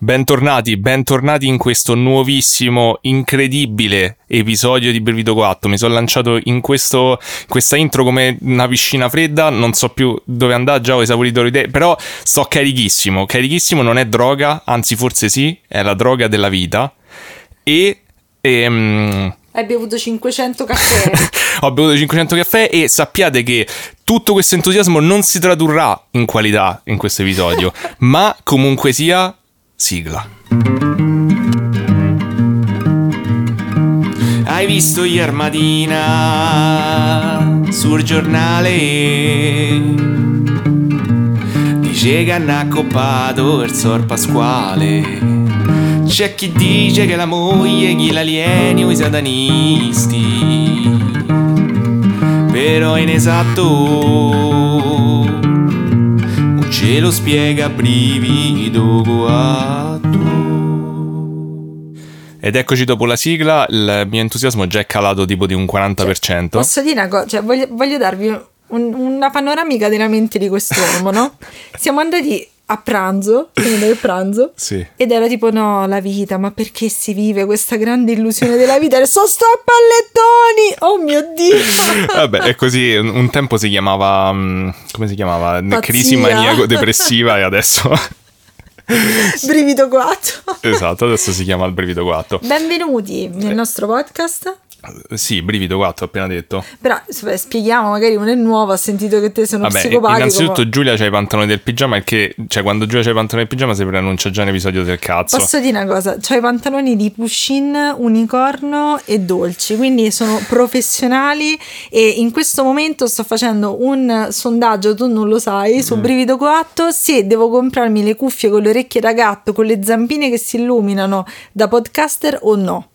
Bentornati, bentornati in questo nuovissimo, incredibile episodio di Brivido 4. Mi sono lanciato in questo, questa intro come una piscina fredda, non so più dove andare, già ho esaurito le idee, però sto carichissimo, carichissimo non è droga, anzi forse sì, è la droga della vita. E... Ehm, Hai bevuto 500 caffè. ho bevuto 500 caffè e sappiate che tutto questo entusiasmo non si tradurrà in qualità in questo episodio, ma comunque sia sigla. Hai visto ieri mattina sul giornale? Dice che hanno accoppato il sor Pasquale. C'è chi dice che la moglie gli l'alieni o i satanisti. Però è inesatto. Ce lo spiega brivido guatto. Ed eccoci dopo la sigla, il mio entusiasmo già è calato tipo di un 40%. Posso dire una cosa? Cioè, voglio, voglio darvi un- una panoramica della mente di quest'uomo, no? Siamo andati a pranzo, finito il pranzo, Sì. ed era tipo no, la vita, ma perché si vive questa grande illusione della vita? Adesso sto a pallettoni! Oh mio Dio! Vabbè, è così. Un, tempo si chiamava. mm, come si chiamava? Pazzia. Crisi maniaco-depressiva e adesso. Brivido 4. esatto, adesso si chiama il brivido 4. Benvenuti nel nostro podcast. Sì, brivido 4, ho appena detto. Però sp- spieghiamo, magari uno è nuovo, ha sentito che te sei uno Vabbè, psicopatico. innanzitutto ma- Giulia c'ha i pantaloni del pigiama e che, cioè, quando Giulia c'ha i pantaloni del pigiama si preannuncia già un episodio del cazzo. Posso dire una cosa, ho i pantaloni di Pushin, unicorno e dolci, quindi sono professionali e in questo momento sto facendo un sondaggio, tu non lo sai, Mm. su Brivido Coatto, se devo comprarmi le cuffie con le orecchie da gatto, con le zampine che si illuminano da podcaster o no.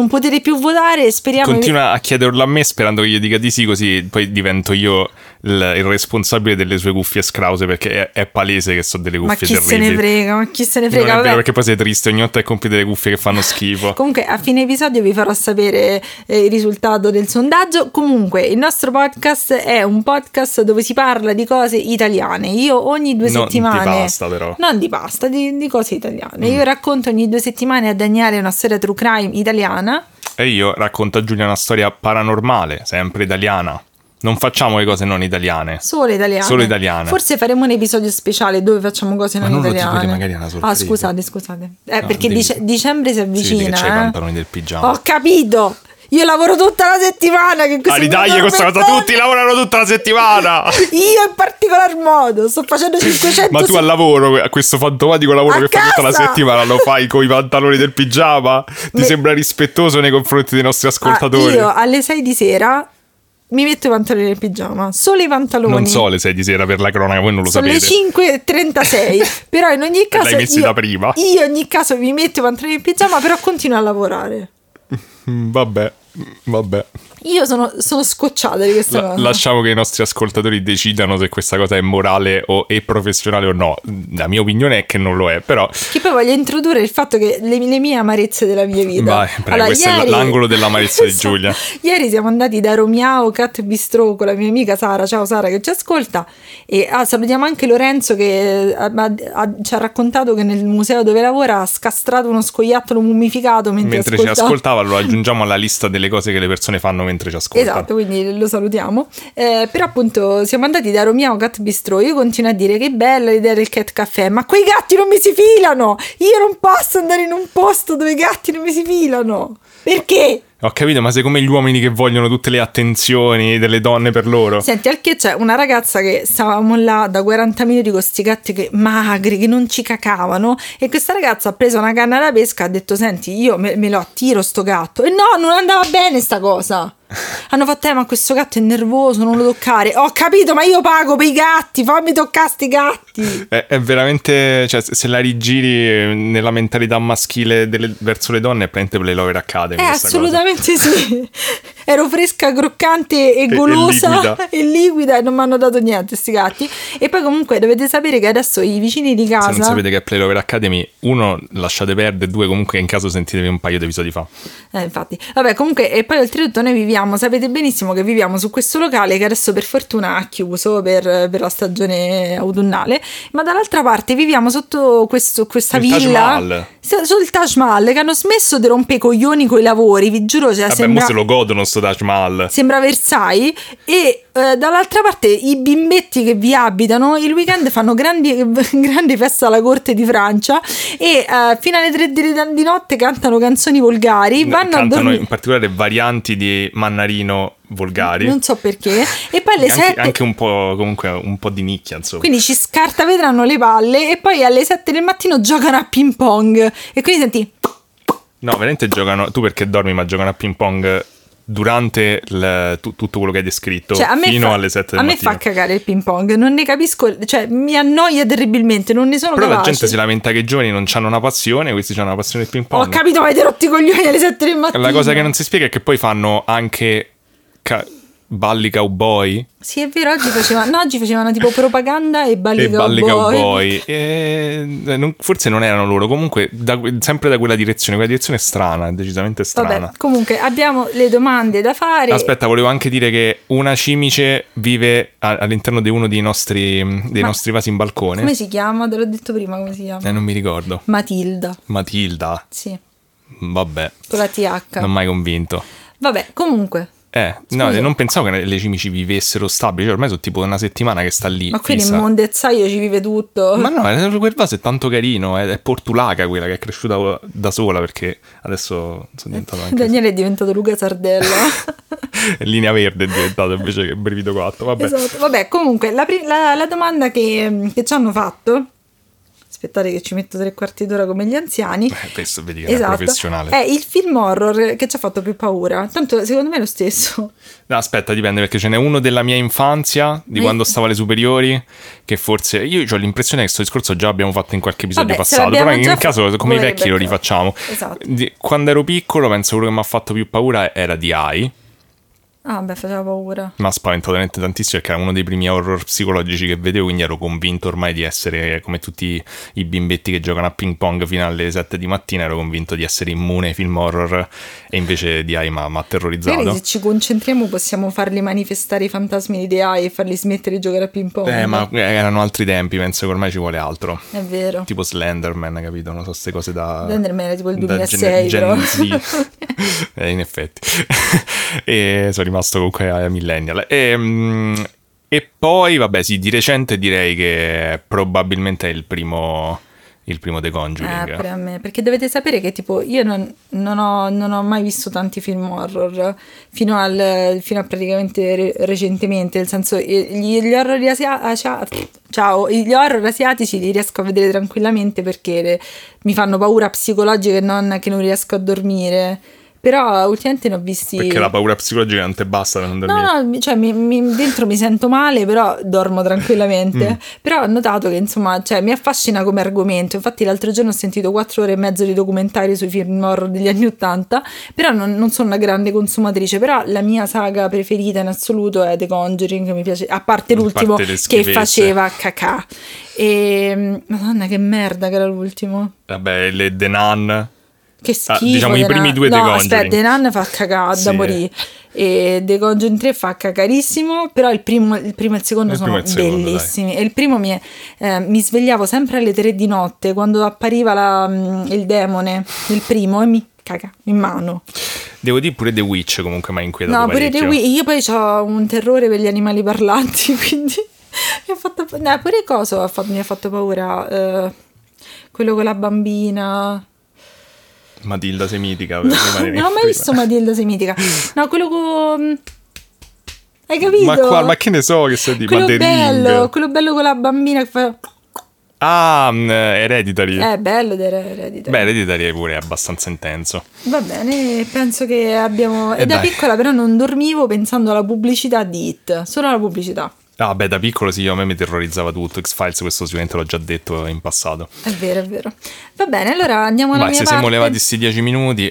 Non potete più votare, speriamo Continua a chiederlo a me sperando che io dica di sì, così poi divento io il, il responsabile delle sue cuffie scrause perché è, è palese che so delle Ma cuffie chi se terribili. ne frega, ma chi se ne Non frega, è vero perché poi sei triste, ogni volta che compri delle cuffie che fanno schifo. Comunque a fine episodio vi farò sapere eh, il risultato del sondaggio. Comunque il nostro podcast è un podcast dove si parla di cose italiane. Io ogni due Non di settimane... pasta, però. Non di pasta, di, di cose italiane. Mm. Io racconto ogni due settimane a Daniele una storia true crime italiana. E io racconto a Giulia una storia paranormale, sempre italiana. Non facciamo le cose non italiane. Solo italiane. Solo italiane. Forse faremo un episodio speciale dove facciamo cose Ma non, non lo italiane. magari è una sorpresa. Ah, scusate, scusate. Eh, No, perché devi- dice- dicembre si Si vede avvicina. che c'hai i eh. pantaloni del pigiama. Ho capito! Io lavoro tutta la settimana. Che Ah, ridagli questa cosa, tutti lavorano tutta la settimana! Io in particolar modo sto facendo 500 Ma tu al lavoro, a questo fantomatico lavoro A che fai tutta la casa! settimana, lo fai con i pantaloni del pigiama? Ti Me- sembra rispettoso nei confronti dei nostri Ah, ascoltatori? io alle 6 di sera mi metto i pantaloni nel pigiama. Solo i pantaloni. non so le 6 di sera per la cronaca, voi non lo Sono sapete. le 5.36 però in ogni caso L'hai messi io, da prima. io in ogni caso mi metto i pantaloni nel pigiama però continuo a lavorare Vabbè, vabbè. Io sono, sono scocciata di questa La- cosa lasciamo che i nostri ascoltatori decidano se questa cosa è morale o è professionale o no. La mia opinione è che non lo è, però che poi voglio introdurre il fatto che le, le mie amarezze della mia vita Vai, prego, questo è l'angolo dell'amarezza di Giulia. ieri siamo andati da Romiao Cat Bistro con la mia amica Sara ciao Sara che ci ascolta e ah, salutiamo anche Lorenzo che ha- ha- ha- ci ha raccontato che nel museo dove lavora ha scastrato uno scoiattolo mummificato mentre, mentre ci ascoltava. ascoltava lo aggiungiamo alla lista delle cose che le persone fanno mentre ci ascoltano. Esatto, quindi lo salutiamo. Eh, però appunto siamo andati da Romiao Cat Bistro. Io continuo a dire che bella l'idea del cat caffè, ma quei gatti non mi si filano. Io non posso andare in un posto dove i gatti non mi si filano. Perché? Ho capito, ma sei come gli uomini che vogliono tutte le attenzioni delle donne per loro. Senti, al che c'è una ragazza che stavamo là da 40 minuti con questi gatti che, magri che non ci cacavano e questa ragazza ha preso una canna da pesca e ha detto senti io me, me lo attiro sto gatto e no non andava bene sta cosa hanno fatto eh ma questo gatto è nervoso non lo toccare ho capito ma io pago per i gatti fammi toccare sti gatti È, è veramente, cioè, se la rigiri eh, nella mentalità maschile delle- verso le donne, è praticamente Play Lover Academy. Eh, questa cosa. assolutamente sì. Ero fresca, croccante e e golosa e liquida e non mi hanno dato niente sti gatti. E poi comunque dovete sapere che adesso i vicini di Se casa... non sapete che è Play Lover Academy, uno, lasciate perdere, due, comunque in caso sentitevi un paio di episodi fa. Eh, infatti. Vabbè, comunque, e poi oltretutto noi viviamo viviamo, sapete benissimo che viviamo su questo locale che adesso per fortuna ha chiuso per, per la stagione autunnale, ma dall'altra parte viviamo sotto questo, questa Il villa sul Taj Mahal che hanno smesso di rompere i coglioni con i lavori, vi giuro, cioè, Vabbè, sembra, se lo godono sto Taj Mahal. sembra Versailles e eh, dall'altra parte i bimbetti che vi abitano il weekend fanno grandi, grandi feste alla corte di Francia e eh, fino alle tre di, di notte cantano canzoni volgari, vanno a Cantano dormire. in particolare varianti di Mannarino volgari. Non so perché. E poi alle anche, 7. anche un po' comunque un po' di nicchia, insomma. Quindi ci scartavetranno le palle e poi alle 7 del mattino giocano a ping pong. E quindi senti. No, veramente giocano. Tu perché dormi, ma giocano a ping pong durante il- tu- tutto quello che hai descritto Cioè, a me, fino fa, alle 7 del a me mattino. fa cagare il ping pong. Non ne capisco. Cioè, mi annoia terribilmente. Non ne sono Però la capace. gente si lamenta che i giovani non hanno una passione, questi hanno una passione del ping Ho pong. capito, ma avete rotto i coglioni alle 7 del mattino. La cosa che non si spiega è che poi fanno anche ca- balli cowboy Sì, è vero, oggi facevano, no, oggi facevano tipo propaganda e balli e balli cowboy. cowboy. E, eh, non- forse non erano loro, comunque da sempre da quella direzione, quella direzione è strana, decisamente strana. Vabbè, comunque abbiamo le domande da fare. Aspetta, volevo anche dire che una cimice vive all'interno di uno dei nostri, dei nostri vasi in balcone. Come si chiama? Te l'ho detto prima, come si chiama? Eh, non mi ricordo. Matilda. Matilda. Sì, Vabbè, con la TH. non mai convinto. Vabbè, comunque. Eh, no, non pensavo che le cimici vivessero stabili. Cioè, ormai sono tipo una settimana che sta lì. Ma qui fissa. nel mondezzaio ci vive tutto. Ma no, eh, quel vaso è tanto carino. È, è portulaca quella che è cresciuta da sola perché adesso sono diventato anche. Daniele è diventato Luca Sardella. Linea verde è diventato invece che brivido 4. Vabbè. esatto. Vabbè, comunque, la, pri- la- la domanda che, che ci hanno fatto. Aspettate che ci metto tre quarti d'ora come gli anziani. Eh, questo vedi che è Esatto. professionale. È il film horror che ci ha fatto più paura. Tanto secondo me è lo stesso. No, aspetta, dipende perché ce n'è uno della mia infanzia, di Eh. quando stavo alle superiori, che forse io ho l'impressione che questo discorso già abbiamo fatto in qualche episodio Vabbè, passato, però in caso come i vecchi lo rifacciamo. Esatto. Quando ero piccolo penso quello che mi ha fatto più paura era di AI, Ah, beh, faceva paura. mi ha spaventato veramente tantissimo perché era uno dei primi horror psicologici che vedevo, quindi ero convinto ormai di essere come tutti i bimbetti che giocano a ping pong fino alle 7 di mattina, ero convinto di essere immune ai film horror e invece di AI mi ha terrorizzato. Magari se ci concentriamo possiamo farli manifestare i fantasmi di AI e farli smettere di giocare a ping pong. Eh, ma erano altri tempi, penso che ormai ci vuole altro. È vero. tipo Slenderman, capito? Non so, queste cose da. Slenderman era tipo il da 2006, Gen. Gen Z. eh, in effetti. e sono rimasto comunque a Millennial. E, mm, e poi, vabbè, sì, di recente direi che probabilmente è il primo. Il primo The Eh, Conjuring. pure a me, perché dovete sapere che tipo io non, non ho, non ho mai visto tanti film horror fino, al, fino a praticamente re- recentemente, nel senso eh, gli, gli horror asiatici ciao, gli horror asiatici li riesco a vedere tranquillamente perché le- mi fanno paura psicologica e non che non riesco a dormire. Però ultimamente ne ho visti Perché la paura psicologica non te basta non dormire. No, no, cioè mi, mi- dentro mi sento male, però dormo tranquillamente. Mm. Però ho notato che insomma, cioè, mi affascina come argomento. Infatti, l'altro giorno ho sentito quattro ore e mezzo di documentari sui film horror degli anni Ottanta. Però non, non sono una grande consumatrice. Però la mia saga preferita in assoluto è The Conjuring. Mi piace, a parte A l'ultimo parte le che faceva cacà. E madonna, che merda che era l'ultimo. Vabbè, le The Nun. Che Ah, schifo. diciamo i The primi due The no, Conjuring. aspetta, The Nun fa cagare Sì. da morire. E The Conjuring 3 fa cacarissimo, però il primo, il primo e il secondo Il sono il secondo, bellissimi. E il primo mi, eh, mi svegliavo sempre alle 3 di notte quando appariva la, mm, il demone, il primo, e mi caga in mano. Devo dire pure The Witch comunque mi ha inquietato No, pure parecchio. The Wii- io poi ho un terrore per gli animali parlanti, quindi mi ha fatto, no, pure cosa mi ha fatto paura? Eh, quello con la bambina. Matilda Semitica. No, non ho mai visto Matilda Semitica. No, quello con... Hai capito? Ma, qua, ma che ne so che sei di quello ma The bello, quello bello con la bambina che fa... Ah, mm, Hereditary. È bello ed ereditare. Beh, Hereditary pure è abbastanza intenso. Va bene, penso che abbiamo... E, E da dai. piccola però non dormivo pensando alla pubblicità di It, solo alla pubblicità. Ah, beh, da piccolo sì, a me mi terrorizzava tutto. X-Files, questo sicuramente l'ho già detto in passato. È vero, è vero. Va bene, allora andiamo alla Vai, se siamo levati sti 10 minuti,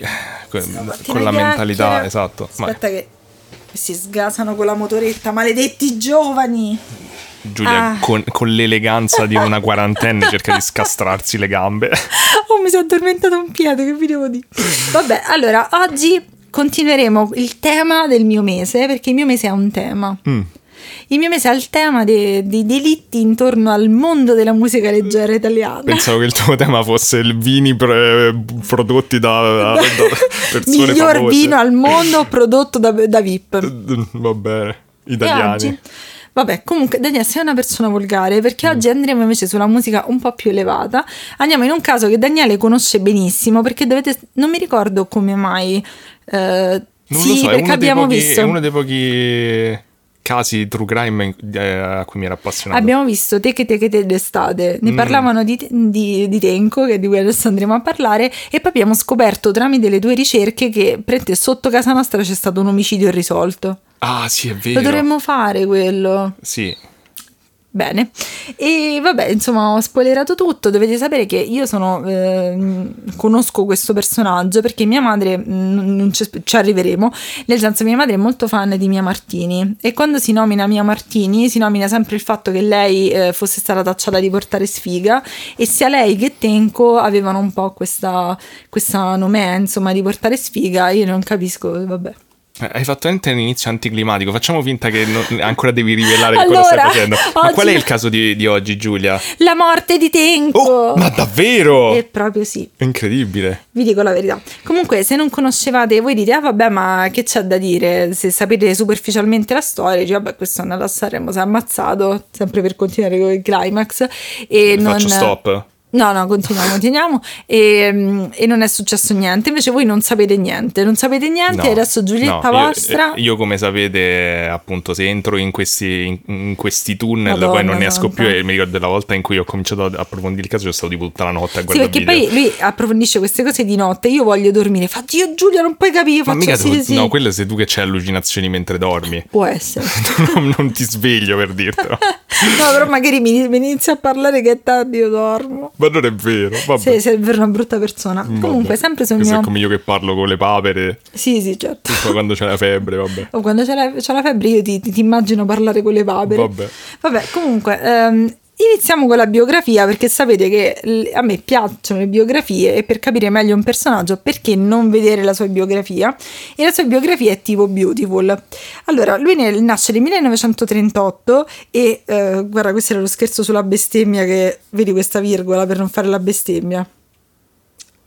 con, Stamattina con la mentalità, esatto. Vai. Aspetta che si sgasano con la motoretta, maledetti giovani. Giulia, Ah. con, con l'eleganza di una quarantenne, cerca di scastrarsi le gambe. Oh, mi sono addormentata un piede, che vi devo dire? Vabbè, allora, oggi continueremo il tema del mio mese, perché il mio mese ha un tema. Mm. Il mio mese ha il tema dei, dei delitti intorno al mondo della musica leggera italiana. Pensavo che il tuo tema fosse il vini pre- prodotti da, da- da persone Miglior famose. vino al mondo prodotto da, da VIP. Va bene, italiani. Vabbè, comunque Daniele sei una persona volgare perché Mm. oggi andremo invece sulla musica un po' più elevata. Andiamo in un caso che Daniele conosce benissimo perché dovete... non mi ricordo come mai... eh, Non sì, lo so, è perché abbiamo pochi, visto... è uno dei pochi casi true crime eh, a cui mi era appassionato. Abbiamo visto Teche Teche Te d'estate, ne Mm. parlavano di, di, di Tenco, che di cui adesso andremo a parlare, e poi abbiamo scoperto tramite le tue ricerche che prete, sotto casa nostra c'è stato un omicidio irrisolto. Ah, sì, è vero. Lo dovremmo fare quello. Sì. Bene, e vabbè, insomma, ho spoilerato tutto. Dovete sapere che io sono. ehm, conosco questo personaggio perché mia madre. mm, Non ci, ci arriveremo. Nel senso, mia madre è molto fan di Mia Martini. E quando si nomina Mia Martini, si nomina sempre il fatto che lei eh, fosse stata tacciata di portare sfiga. E sia lei che Tenco avevano un po' questa, questa nomea, insomma, di portare sfiga. Io non capisco, vabbè. Eh, Hai fatto veramente un inizio anticlimatico. Facciamo finta che non- ancora devi rivelare che cosa stai Allora, facendo. Ma oggi- qual è il caso di, di oggi, Giulia? La morte di Tenco! Oh, ma davvero? E proprio sì. È incredibile. Vi dico la verità. Comunque, se non conoscevate, voi dite, ah vabbè, ma che c'è da dire? Se sapete superficialmente la storia, dici, vabbè, questo è andato a Sanremo, si è ammazzato, sempre per continuare con il climax. E non... Faccio stop. No, no, continuiamo, continuiamo. E, mm, e non è successo niente. Invece voi non sapete niente, non sapete niente. No, e adesso Giulietta no, io- vostra... Io, come sapete, appunto, se entro in questi, in, in questi tunnel, Madonna poi non ne esco più. E mi ricordo la volta in cui ho cominciato ad approfondire il caso, io stavo tipo tutta la notte a Sì, guardare perché video. poi lui approfondisce queste cose di notte. Io voglio dormire. Fa, Dio Giulia, non puoi capire. Ma Faccio mica sì, tu- sì. no, quello sei tu che c'hai allucinazioni mentre dormi. Può essere. non, non ti sveglio per dirtelo. no, però magari mi, mi inizia a parlare che è tardi, io dormo. Ma non è vero. Vabbè. Sei, sei davvero una brutta persona. Vabbè. Comunque, sempre sul Questo mio. è come io che parlo con le papere, Sì, sì, certo. poi quando c'è la febbre, vabbè. O quando c'è la, c'è la febbre, io ti, ti- ti immagino parlare con le papere. Vabbè. Vabbè, comunque. ehm, Iniziamo con la biografia perché sapete che a me piacciono le biografie e per capire meglio un personaggio perché non vedere la sua biografia e la sua biografia è tipo Beautiful. Allora, lui nasce nel 1938 e eh, guarda questo era lo scherzo sulla bestemmia che vedi questa virgola per non fare la bestemmia.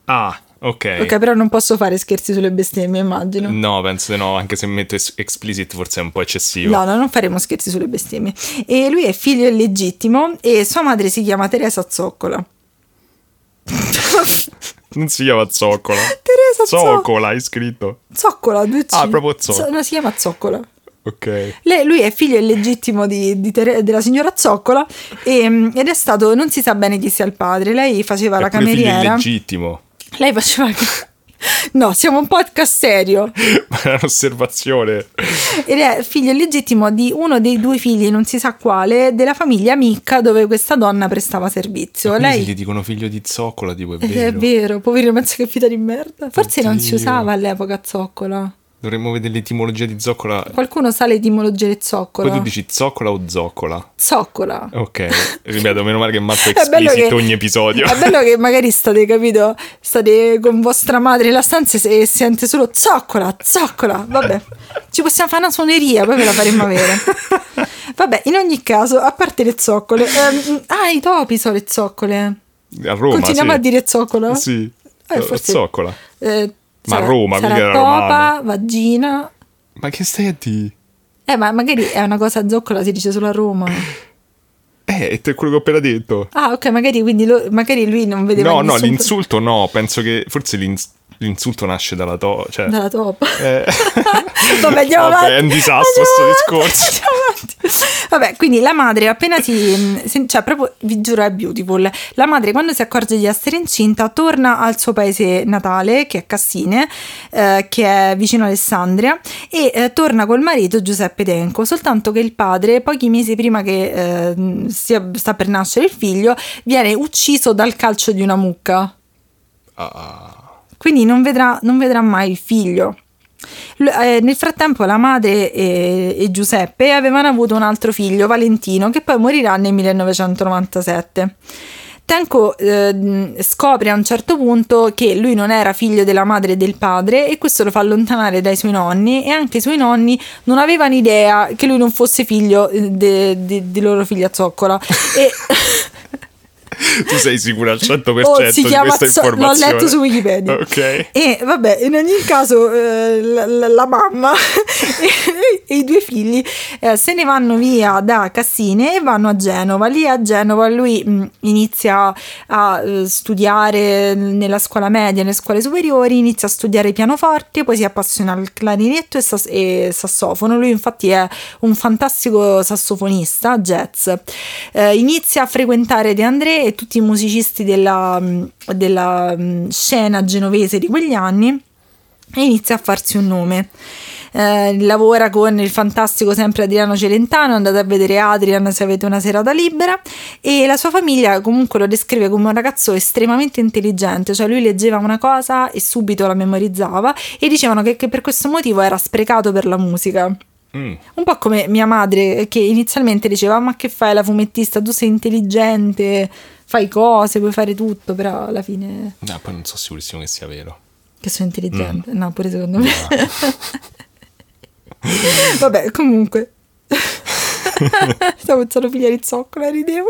Ah, ok. Ok, però non posso fare scherzi sulle bestemmie, immagino. No, penso di no, anche se metto es- explicit forse è un po' eccessivo. No, no, non faremo scherzi sulle bestemmie. E lui è figlio illegittimo e sua madre si chiama Teresa Zoccola. Non si chiama Zoccola. Teresa Zoccola. Zoccola, hai scritto. Zoccola, due C. Ah, proprio Zoccola. No, si chiama Zoccola. Ok. Lei- lui è figlio illegittimo di, di Tere- della signora Zoccola e, mm, ed è stato, non si sa bene chi sia il padre, lei faceva la È pure figlio cameriera. illegittimo. Lei faceva... No, siamo un podcast serio. Ma è un'osservazione. Ed è figlio illegittimo di uno dei due figli, non si sa quale, della famiglia Micca dove questa donna prestava servizio. Lei... gli dicono figlio di Zoccola, tipo è Eh, vero. È vero, poverino, penso che vita di merda. Forse non si Oddio. usava all'epoca zoccola. Dovremmo vedere l'etimologia di Zoccola. Qualcuno sa l'etimologia di Poi zoccola? tu dici Zoccola o Zoccola? Zoccola. Ok, ripeto, meno male che bello explicit che- ogni episodio. È bello che magari state, capito? State con vostra madre nella stanza e e sente solo zoccola, zoccola. Vabbè, ci possiamo fare una suoneria, poi ve la faremo avere. Vabbè, in ogni caso, a parte le zoccole, ehm, ah, i topi sono le zoccole. A Roma, Continuiamo sì. a dire zoccola? Sì. Eh, forse- Zoccola. Eh, Ma a sarà- Roma, sarà mica topa, vagina. Ma che stai a dire? Eh, ma magari è una cosa zoccola, si dice solo a Roma. Eh, è quello che ho appena detto. Ah, ok, magari, quindi lo- magari lui non vedeva No, no, nessun l'insulto no, penso che forse l'ins- l'insulto nasce dalla to... Cioè... Dalla topa. Eh. Vabbè, andiamo Vabbè, avanti. è un disastro Andiamo discorso. avanti, andiamo avanti. Vabbè, quindi la madre appena si, si- cioè proprio vi giuro è beautiful. La madre quando si accorge di essere incinta torna al suo paese natale, che è Cassine, eh, che è vicino Alessandria, e eh, torna col marito Giuseppe Tenco, soltanto che il padre, pochi mesi prima che eh, sia, sta per nascere il figlio, viene ucciso dal calcio di una mucca. Ah, quindi non vedrà, non vedrà mai il figlio. L- eh, nel frattempo la madre e, e Giuseppe avevano avuto un altro figlio, Valentino, che poi morirà nel 1997. Tenco eh, scopre a un certo punto che lui non era figlio della madre e del padre e questo lo fa allontanare dai suoi nonni e anche i suoi nonni non avevano idea che lui non fosse figlio di loro figlia zoccola. e tu sei sicura al 100% oh, si di questa zo- informazione? L'ho letto su Wikipedia. Ok. E vabbè, in ogni caso eh, la, la, mamma e, e, i due figli eh, se ne vanno via da Cassine e vanno a Genova. Lì a Genova lui mh, inizia a uh, studiare nella scuola media, nelle scuole superiori, inizia a studiare pianoforte, poi si appassiona al clarinetto e, sass- e sassofono. Lui infatti è un fantastico sassofonista, jazz. Eh, inizia a frequentare De André e tutti i musicisti della, della scena genovese di quegli anni e inizia a farsi un nome. Eh, lavora con il fantastico sempre Adriano Celentano, andate a vedere Adrian se avete una serata libera e la sua famiglia comunque lo descrive come un ragazzo estremamente intelligente, cioè lui leggeva una cosa e subito la memorizzava e dicevano che, che per questo motivo era sprecato per la musica. Mm. Un po' come mia madre che inizialmente diceva ma che fai la fumettista, tu sei intelligente, fai cose, puoi fare tutto, però alla fine... No, poi non so sicurissimo che sia vero. Che sono intelligente? Mm. No, pure secondo me. No. Vabbè, comunque. Stavo pensando a pigliare il zoccolo ridevo.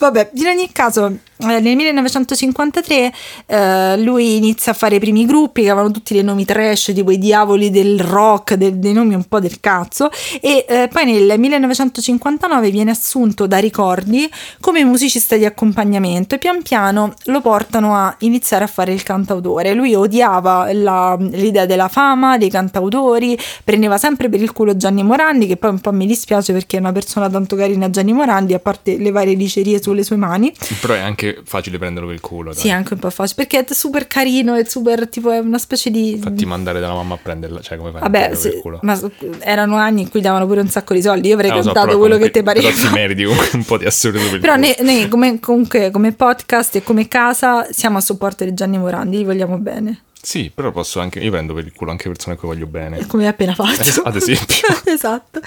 Vabbè, in ogni caso, nel 1953 eh, lui inizia a fare i primi gruppi che avevano tutti dei nomi trash, tipo i diavoli del rock, del, dei nomi un po' del cazzo, e eh, poi nel 1959 viene assunto da Ricordi come musicista di accompagnamento e pian piano lo portano a iniziare a fare il cantautore. Lui odiava la, l'idea della fama, dei cantautori, prendeva sempre per il culo Gianni Morandi, che poi un po' mi dispiace perché è una persona tanto carina Gianni Morandi, a parte le varie dicerie sulle sue mani. Però è anche facile prenderlo per il culo. Dai. Sì, anche un po' facile, perché è super carino, è super, tipo, è una specie di... Fatti mandare dalla mamma a prenderla, cioè come fai Vabbè, sì, ma erano anni in cui davano pure un sacco di soldi, io avrei eh, cantato so, quello che ti pareva. Però ti meriti un po' di assoluto per Però noi, noi come, comunque, come podcast e come casa siamo a supporto di Gianni Morandi, gli vogliamo bene. Sì, però posso anche. Io prendo per il culo anche persone a cui voglio bene. Come hai appena fatto. Es- ad esempio. esatto.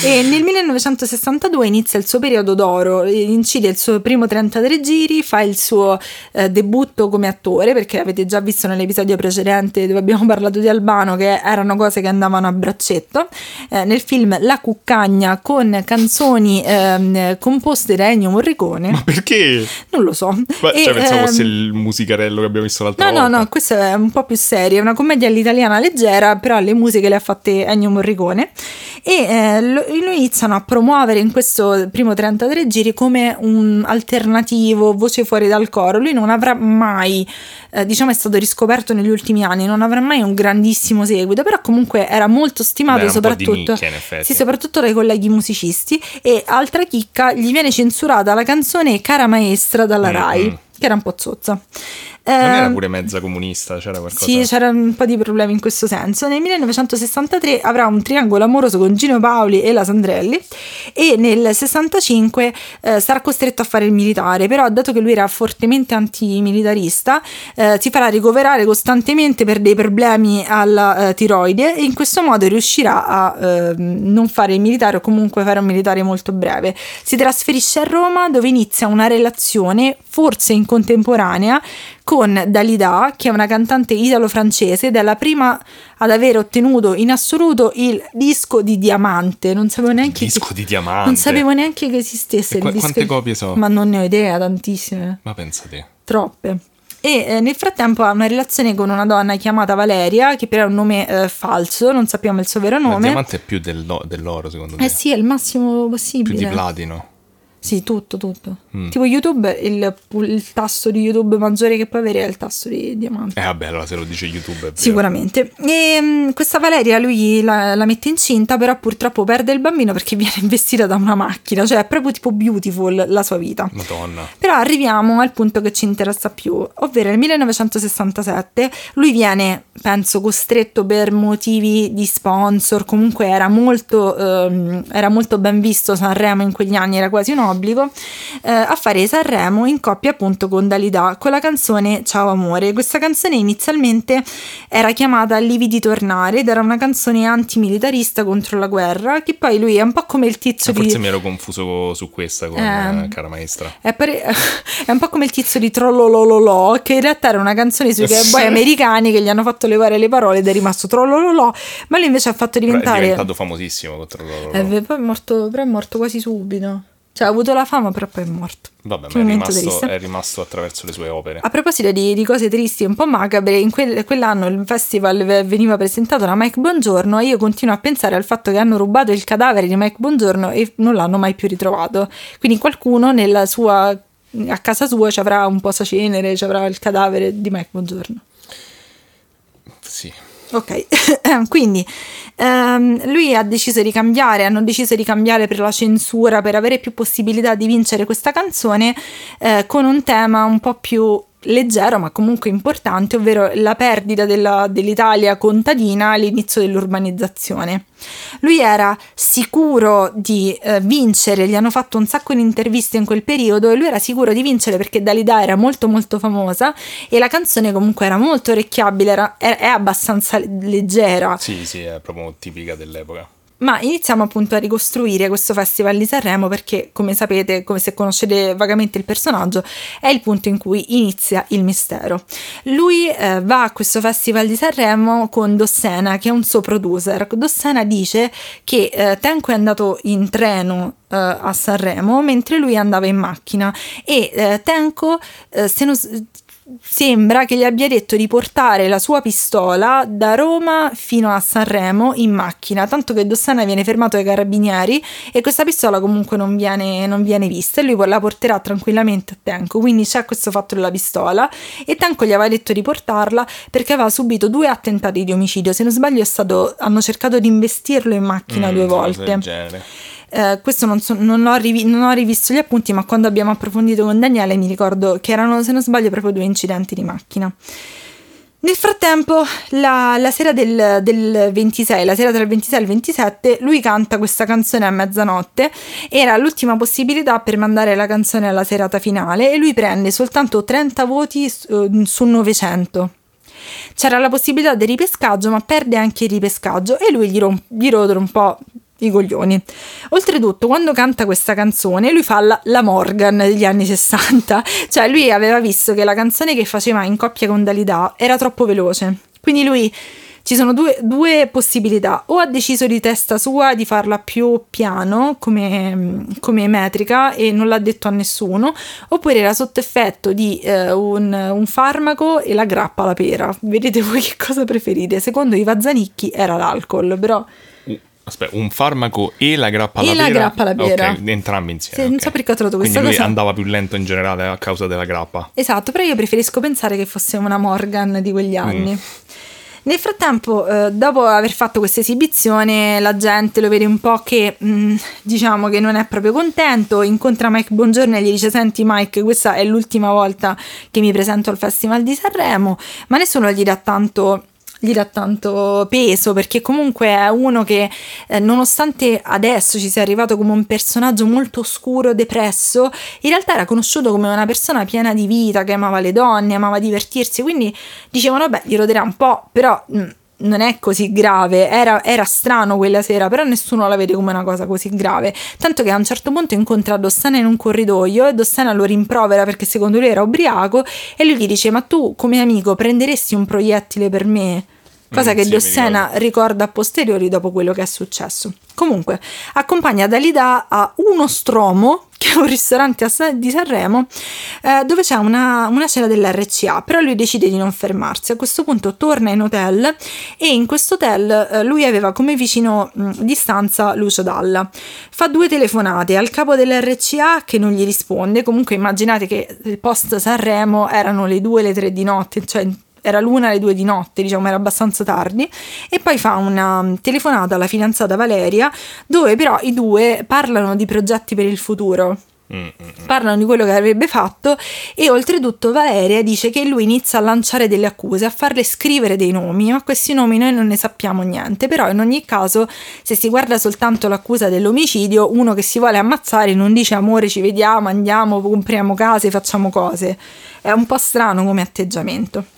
E nel 1962 inizia il suo periodo d'oro, incide il suo primo 33 giri, fa il suo eh, debutto come attore, perché avete già visto nell'episodio precedente dove abbiamo parlato di Albano che erano cose che andavano a braccetto. Eh, nel film La Cuccagna con canzoni eh, composte da Ennio Morricone. Ma perché? Non lo so. Ma, e, cioè, pensavo fosse ehm, il musicarello che abbiamo visto l'altra no, volta. No, no, no, questo è un po' più seria, è una commedia all'italiana leggera, però le musiche le ha fatte Ennio Morricone e eh, lo, lo, iniziano a promuovere in questo primo 33 giri come un alternativo, voce fuori dal coro. Lui non avrà mai, eh, diciamo è stato riscoperto negli ultimi anni, non avrà mai un grandissimo seguito, però comunque era molto stimato Beh, soprattutto, nicchia, sì, soprattutto dai colleghi musicisti e altra chicca, gli viene censurata la canzone Cara Maestra dalla mm-hmm. Rai che era un po' zozza. Non era ehm, pure mezza comunista, c'era qualcosa? Sì, c'era un po' di problemi in questo senso. Nel 1963 avrà un triangolo amoroso con Gino Paoli e la Sandrelli e nel 65 eh, sarà costretto a fare il militare, però dato che lui era fortemente antimilitarista eh, si farà ricoverare costantemente per dei problemi alla eh, tiroide e in questo modo riuscirà a ehm, non fare il militare o comunque fare un militare molto breve. Si trasferisce a Roma dove inizia una relazione forse in contemporanea con Dalida, che è una cantante italo-francese ed è la prima ad aver ottenuto in assoluto il disco di diamante. Non sapevo neanche disco che, di diamante. Non sapevo neanche che esistesse e il disco. Quante copie so? Ma non ne ho idea, tantissime. Ma pensate. Troppe. E eh, nel frattempo ha una relazione con una donna chiamata Valeria, che però è un nome eh, falso, non sappiamo il suo vero nome. Il diamante è più del, dell'oro, secondo me. Eh sì, è il massimo possibile. Più di platino. Sì, tutto, tutto. Mm. Tipo YouTube, il, il, tasto di YouTube maggiore che puoi avere è il tasto di diamante. Eh vabbè, allora se lo dice YouTube Sicuramente. E um, questa Valeria lui la, la, mette incinta, però purtroppo perde il bambino perché viene investita da una macchina, cioè è proprio tipo beautiful la sua vita. Madonna. Però arriviamo al punto che ci interessa più, ovvero nel 1967 lui viene, penso, costretto per motivi di sponsor, comunque era molto, um, era molto ben visto Sanremo in quegli anni, era quasi un obbligo eh, a fare Sanremo in coppia appunto con Dalida con la canzone Ciao amore. Questa canzone inizialmente era chiamata Lividi tornare ed era una canzone antimilitarista contro la guerra che poi lui è un po' come il tizio Eh, Forse di... mi ero confuso su questa con Ehm, eh, cara maestra. È, pare- è un po' come il tizio di Trollolololo, che in realtà era una canzone sui cowboy americani che gli hanno fatto levare le parole ed è rimasto Trollololò, ma lui invece ha fatto Però È diventare... diventato famosissimo contro loro. Eh, poi è morto, però è morto quasi subito. Cioè, ha avuto la fama, però poi è morto. Vabbè, ma è rimasto, è rimasto attraverso le sue opere. A proposito di, di cose tristi e un po' macabre, in quel- quell'anno il festival ve- veniva presentato da Mike Bongiorno e io continuo a pensare al fatto che hanno rubato il cadavere di Mike Bongiorno e non l'hanno mai più ritrovato. Quindi qualcuno nella sua, a casa sua ci avrà un posacenere, ci avrà il cadavere di Mike Bongiorno. Sì. Ok, quindi ehm, lui ha deciso di cambiare, hanno deciso di cambiare per la censura, per avere più possibilità di vincere questa canzone eh, con un tema un po' più leggero ma comunque importante, ovvero la perdita della- dell'Italia contadina all'inizio dell'urbanizzazione. Lui era sicuro di eh, vincere, gli hanno fatto un sacco di interviste in quel periodo e lui era sicuro di vincere perché Dalida era molto molto famosa e la canzone comunque era molto orecchiabile, era, è, abbastanza leggera. Sì, sì, è proprio tipica dell'epoca. Ma iniziamo appunto a ricostruire questo festival di Sanremo perché, come sapete, come se conoscete vagamente il personaggio, è il punto in cui inizia il mistero. Lui eh, va a questo festival di Sanremo con Dossena, che è un suo producer. Dossena dice che eh, Tenco è andato in treno eh, a Sanremo mentre lui andava in macchina e eh, Tenco, eh, se non sembra che gli abbia detto di portare la sua pistola da Roma fino a Sanremo in macchina, tanto che Dossana viene fermato dai carabinieri e questa pistola comunque non viene, non viene vista e lui la porterà tranquillamente a Tenco, quindi c'è questo fatto della pistola e Tenco gli aveva detto di portarla perché aveva subito due attentati di omicidio, se non sbaglio è stato, hanno cercato di investirlo in macchina Mm, due volte. Eh, questo non, so- non ho rivi- non ho rivisto gli appunti, ma quando abbiamo approfondito con Daniele mi ricordo che erano, se non sbaglio, proprio due incidenti di macchina. Nel frattempo, la, la sera del, del 26, la sera tra il 26 e il 27, lui canta questa canzone a mezzanotte. Era l'ultima possibilità per mandare la canzone alla serata finale e lui prende soltanto 30 voti su, su 900. C'era la possibilità del ripescaggio, ma perde anche il ripescaggio e lui gli, rom- gli rodono un po' i coglioni. Oltretutto, quando canta questa canzone, lui fa la, la Morgan degli anni 60, cioè lui aveva visto che la canzone che faceva in coppia con Dalida era troppo veloce. Quindi lui ci sono due, due possibilità, o ha deciso di testa sua di farla più piano come, come metrica e non l'ha detto a nessuno, oppure era sotto effetto di eh, un, un farmaco e la grappa alla pera. Vedete voi che cosa preferite? Secondo i Vazzanicchi era l'alcol, però Aspetta, un farmaco e la grappa alla E la pera? grappa alla pera. Ok, entrambi insieme. Sì, non ok. so perché ho trovato questa Quindi lui cosa. andava più lento in generale a causa della grappa. Esatto, però io preferisco pensare che fosse una Morgan di quegli anni. Nel frattempo, eh, dopo aver fatto questa esibizione, la gente lo vede un po' che mh, diciamo che non è proprio contento. Incontra Mike Bongiorno e gli dice: Senti, Mike, questa è l'ultima volta che mi presento al Festival di Sanremo. Ma nessuno gli dà tanto gli dà tanto peso perché comunque è uno che eh, nonostante adesso ci sia arrivato come un personaggio molto oscuro, depresso, in realtà era conosciuto come una persona piena di vita, che amava le donne, amava divertirsi, quindi dicevano vabbè gli roderà un po', però mh, non è così grave, era, era strano quella sera, però nessuno la vede come una cosa così grave, tanto che a un certo punto incontra Dossana in un corridoio e Dossana lo rimprovera perché secondo lui era ubriaco e lui gli dice ma tu come amico prenderesti un proiettile per me? Cosa Mm, che sì, Dossena ricordo. ricorda a posteriori dopo quello che è successo. Comunque, accompagna Dalida a uno stromo, che è un ristorante di Sanremo, eh, dove c'è una, una cena dell'RCA, però lui decide di non fermarsi. A questo punto torna in hotel e in questo hotel eh, lui aveva come vicino mh, di stanza Lucio Dalla. Fa due telefonate al capo dell'RCA che non gli risponde, comunque immaginate che il post Sanremo erano le due, le tre di notte, cioè era l'una alle due di notte, diciamo, era abbastanza tardi, e poi fa una mm, telefonata alla fidanzata Valeria, dove però i due parlano di progetti per il futuro. Parlano di quello che avrebbe fatto e oltretutto Valeria dice che lui inizia a lanciare delle accuse, a farle scrivere dei nomi, ma questi nomi noi non ne sappiamo niente, però in ogni caso se si guarda soltanto l'accusa dell'omicidio, uno che si vuole ammazzare non dice amore ci vediamo, andiamo, compriamo case, facciamo cose, è un po' strano come atteggiamento.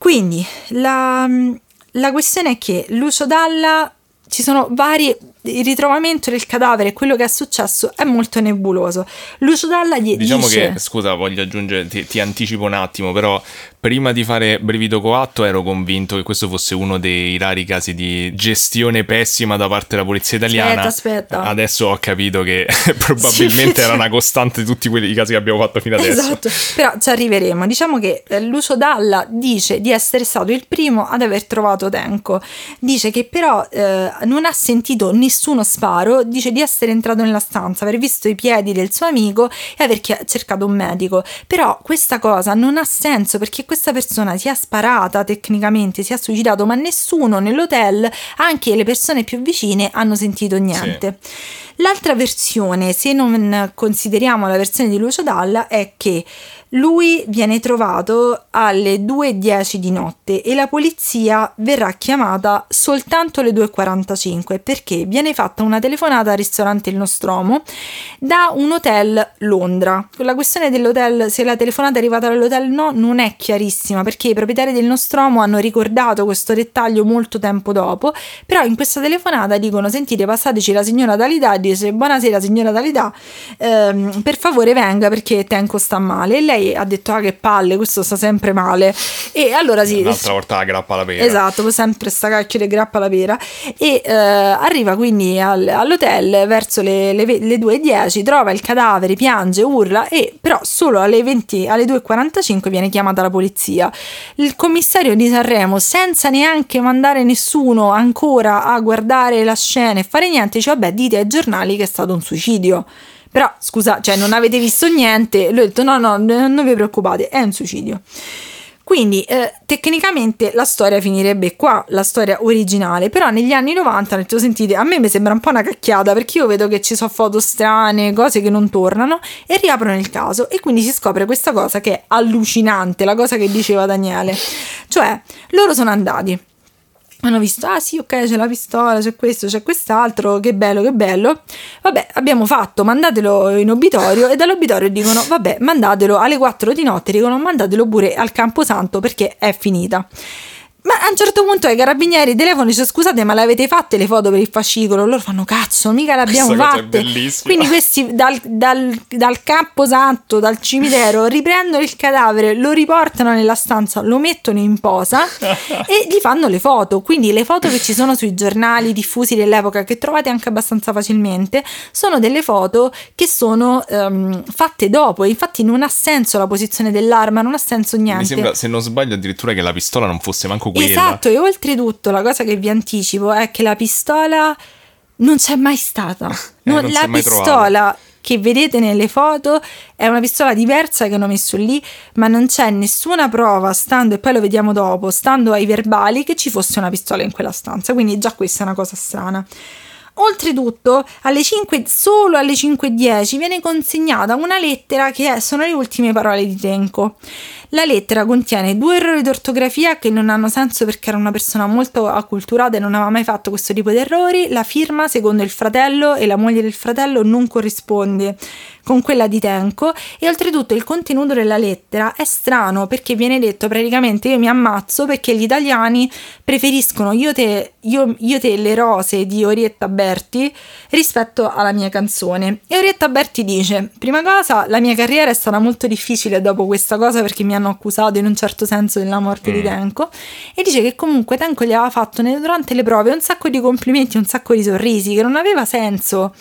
Quindi la, la questione è che Lucio Dalla ci sono vari il ritrovamento del cadavere, quello che è successo è molto nebuloso. Lucio Dalla gli Diciamo dice che, scusa, voglio aggiungere, ti, ti anticipo un attimo, però prima di fare Brevido Coatto ero convinto che questo fosse uno dei rari casi di gestione pessima da parte della polizia italiana. Aspetta, aspetta. Adesso ho capito che probabilmente Sì. era una costante di tutti quelli, i casi che abbiamo fatto fino adesso. Esatto, però ci arriveremo. Diciamo che eh, Lucio Dalla dice di essere stato il primo ad aver trovato Tenco. Dice che però eh, non ha sentito nessuno sparo, dice di essere entrato nella stanza, aver visto i piedi del suo amico e aver cercato un medico. Però questa cosa non ha senso perché questa persona si è sparata tecnicamente, si è suicidato, ma nessuno nell'hotel, anche le persone più vicine, hanno sentito niente. L'altra versione, se non consideriamo la versione di Lucio Dalla, è che lui viene trovato alle 2.10 di notte e la polizia verrà chiamata soltanto alle 2.45 perché viene fatta una telefonata al ristorante Il Nostromo da un hotel Londra. La questione dell'hotel, se la telefonata è arrivata dall'hotel o no, non è chiarissima perché i proprietari del Nostromo hanno ricordato questo dettaglio molto tempo dopo, però in questa telefonata dicono sentite passateci la signora Dalida e dice buonasera signora Dalida, ehm, per favore venga perché Tenco sta male e lei ha detto ah che palle questo sta sempre male e allora sì Un'altra volta la grappa alla pera. Esatto, sempre sta cacchio di grappa alla pera. E eh, arriva quindi al- all'hotel verso le, le, le 2.10, trova il cadavere, piange, urla e però solo alle, 20, alle 2.45 viene chiamata la polizia. Il commissario di Sanremo, senza neanche mandare nessuno ancora a guardare la scena e fare niente, dice vabbè dite ai giornali che è stato un suicidio. Però scusa, cioè non avete visto niente, lui ha detto no no, non vi preoccupate, è un suicidio. Quindi eh, tecnicamente la storia finirebbe qua, la storia originale, però negli anni 90 hanno detto sentite, a me mi sembra un po' una cacchiata perché io vedo che ci sono foto strane, cose che non tornano e riaprono il caso e quindi si scopre questa cosa che è allucinante, la cosa che diceva Daniele. Cioè, loro sono andati hanno visto, ah sì, ok, c'è la pistola, c'è questo, c'è quest'altro, che bello, che bello. Vabbè, abbiamo fatto, mandatelo in obitorio e dall'obitorio dicono, vabbè, mandatelo alle 4 di notte, dicono mandatelo pure al Camposanto perché è finita. Ma a un certo punto ai carabinieri telefono dice scusate ma le avete fatte le foto per il fascicolo? Loro fanno cazzo mica le abbiamo Questa cosa è fatte. bellissima. Quindi questi dal, dal, dal camposanto, dal cimitero, riprendono il cadavere, lo riportano nella stanza, lo mettono in posa e gli fanno le foto. Quindi le foto che ci sono sui giornali diffusi dell'epoca, che trovate anche abbastanza facilmente, sono delle foto che sono ehm, fatte dopo. Infatti non ha senso la posizione dell'arma, non ha senso niente. Mi sembra, se non sbaglio, addirittura che la pistola non fosse manco quella. Esatto, e oltretutto la cosa che vi anticipo è che la pistola non c'è mai stata. Eh, Non- non si la pistola che vedete nelle foto è una pistola diversa che hanno messo lì, ma non c'è nessuna prova, stando, e poi lo vediamo dopo, stando ai verbali, che ci fosse una pistola in quella stanza. Quindi già questa è una cosa strana. Oltretutto, alle 5, solo alle 5.10 viene consegnata una lettera che è- sono le ultime parole di Tenko. La lettera contiene due errori d'ortografia che non hanno senso perché era una persona molto acculturata e non aveva mai fatto questo tipo di errori. La firma, secondo il fratello e la moglie del fratello, non corrisponde con quella di Tenko e oltretutto il contenuto della lettera è strano perché viene detto praticamente io mi ammazzo perché gli italiani preferiscono io te, io, io te le rose di Orietta Berti rispetto alla mia canzone e Orietta Berti dice prima cosa la mia carriera è stata molto difficile dopo questa cosa perché mi hanno accusato in un certo senso della morte di Tenko e dice che comunque Tenko gli aveva fatto durante le prove un sacco di complimenti un sacco di sorrisi che non aveva senso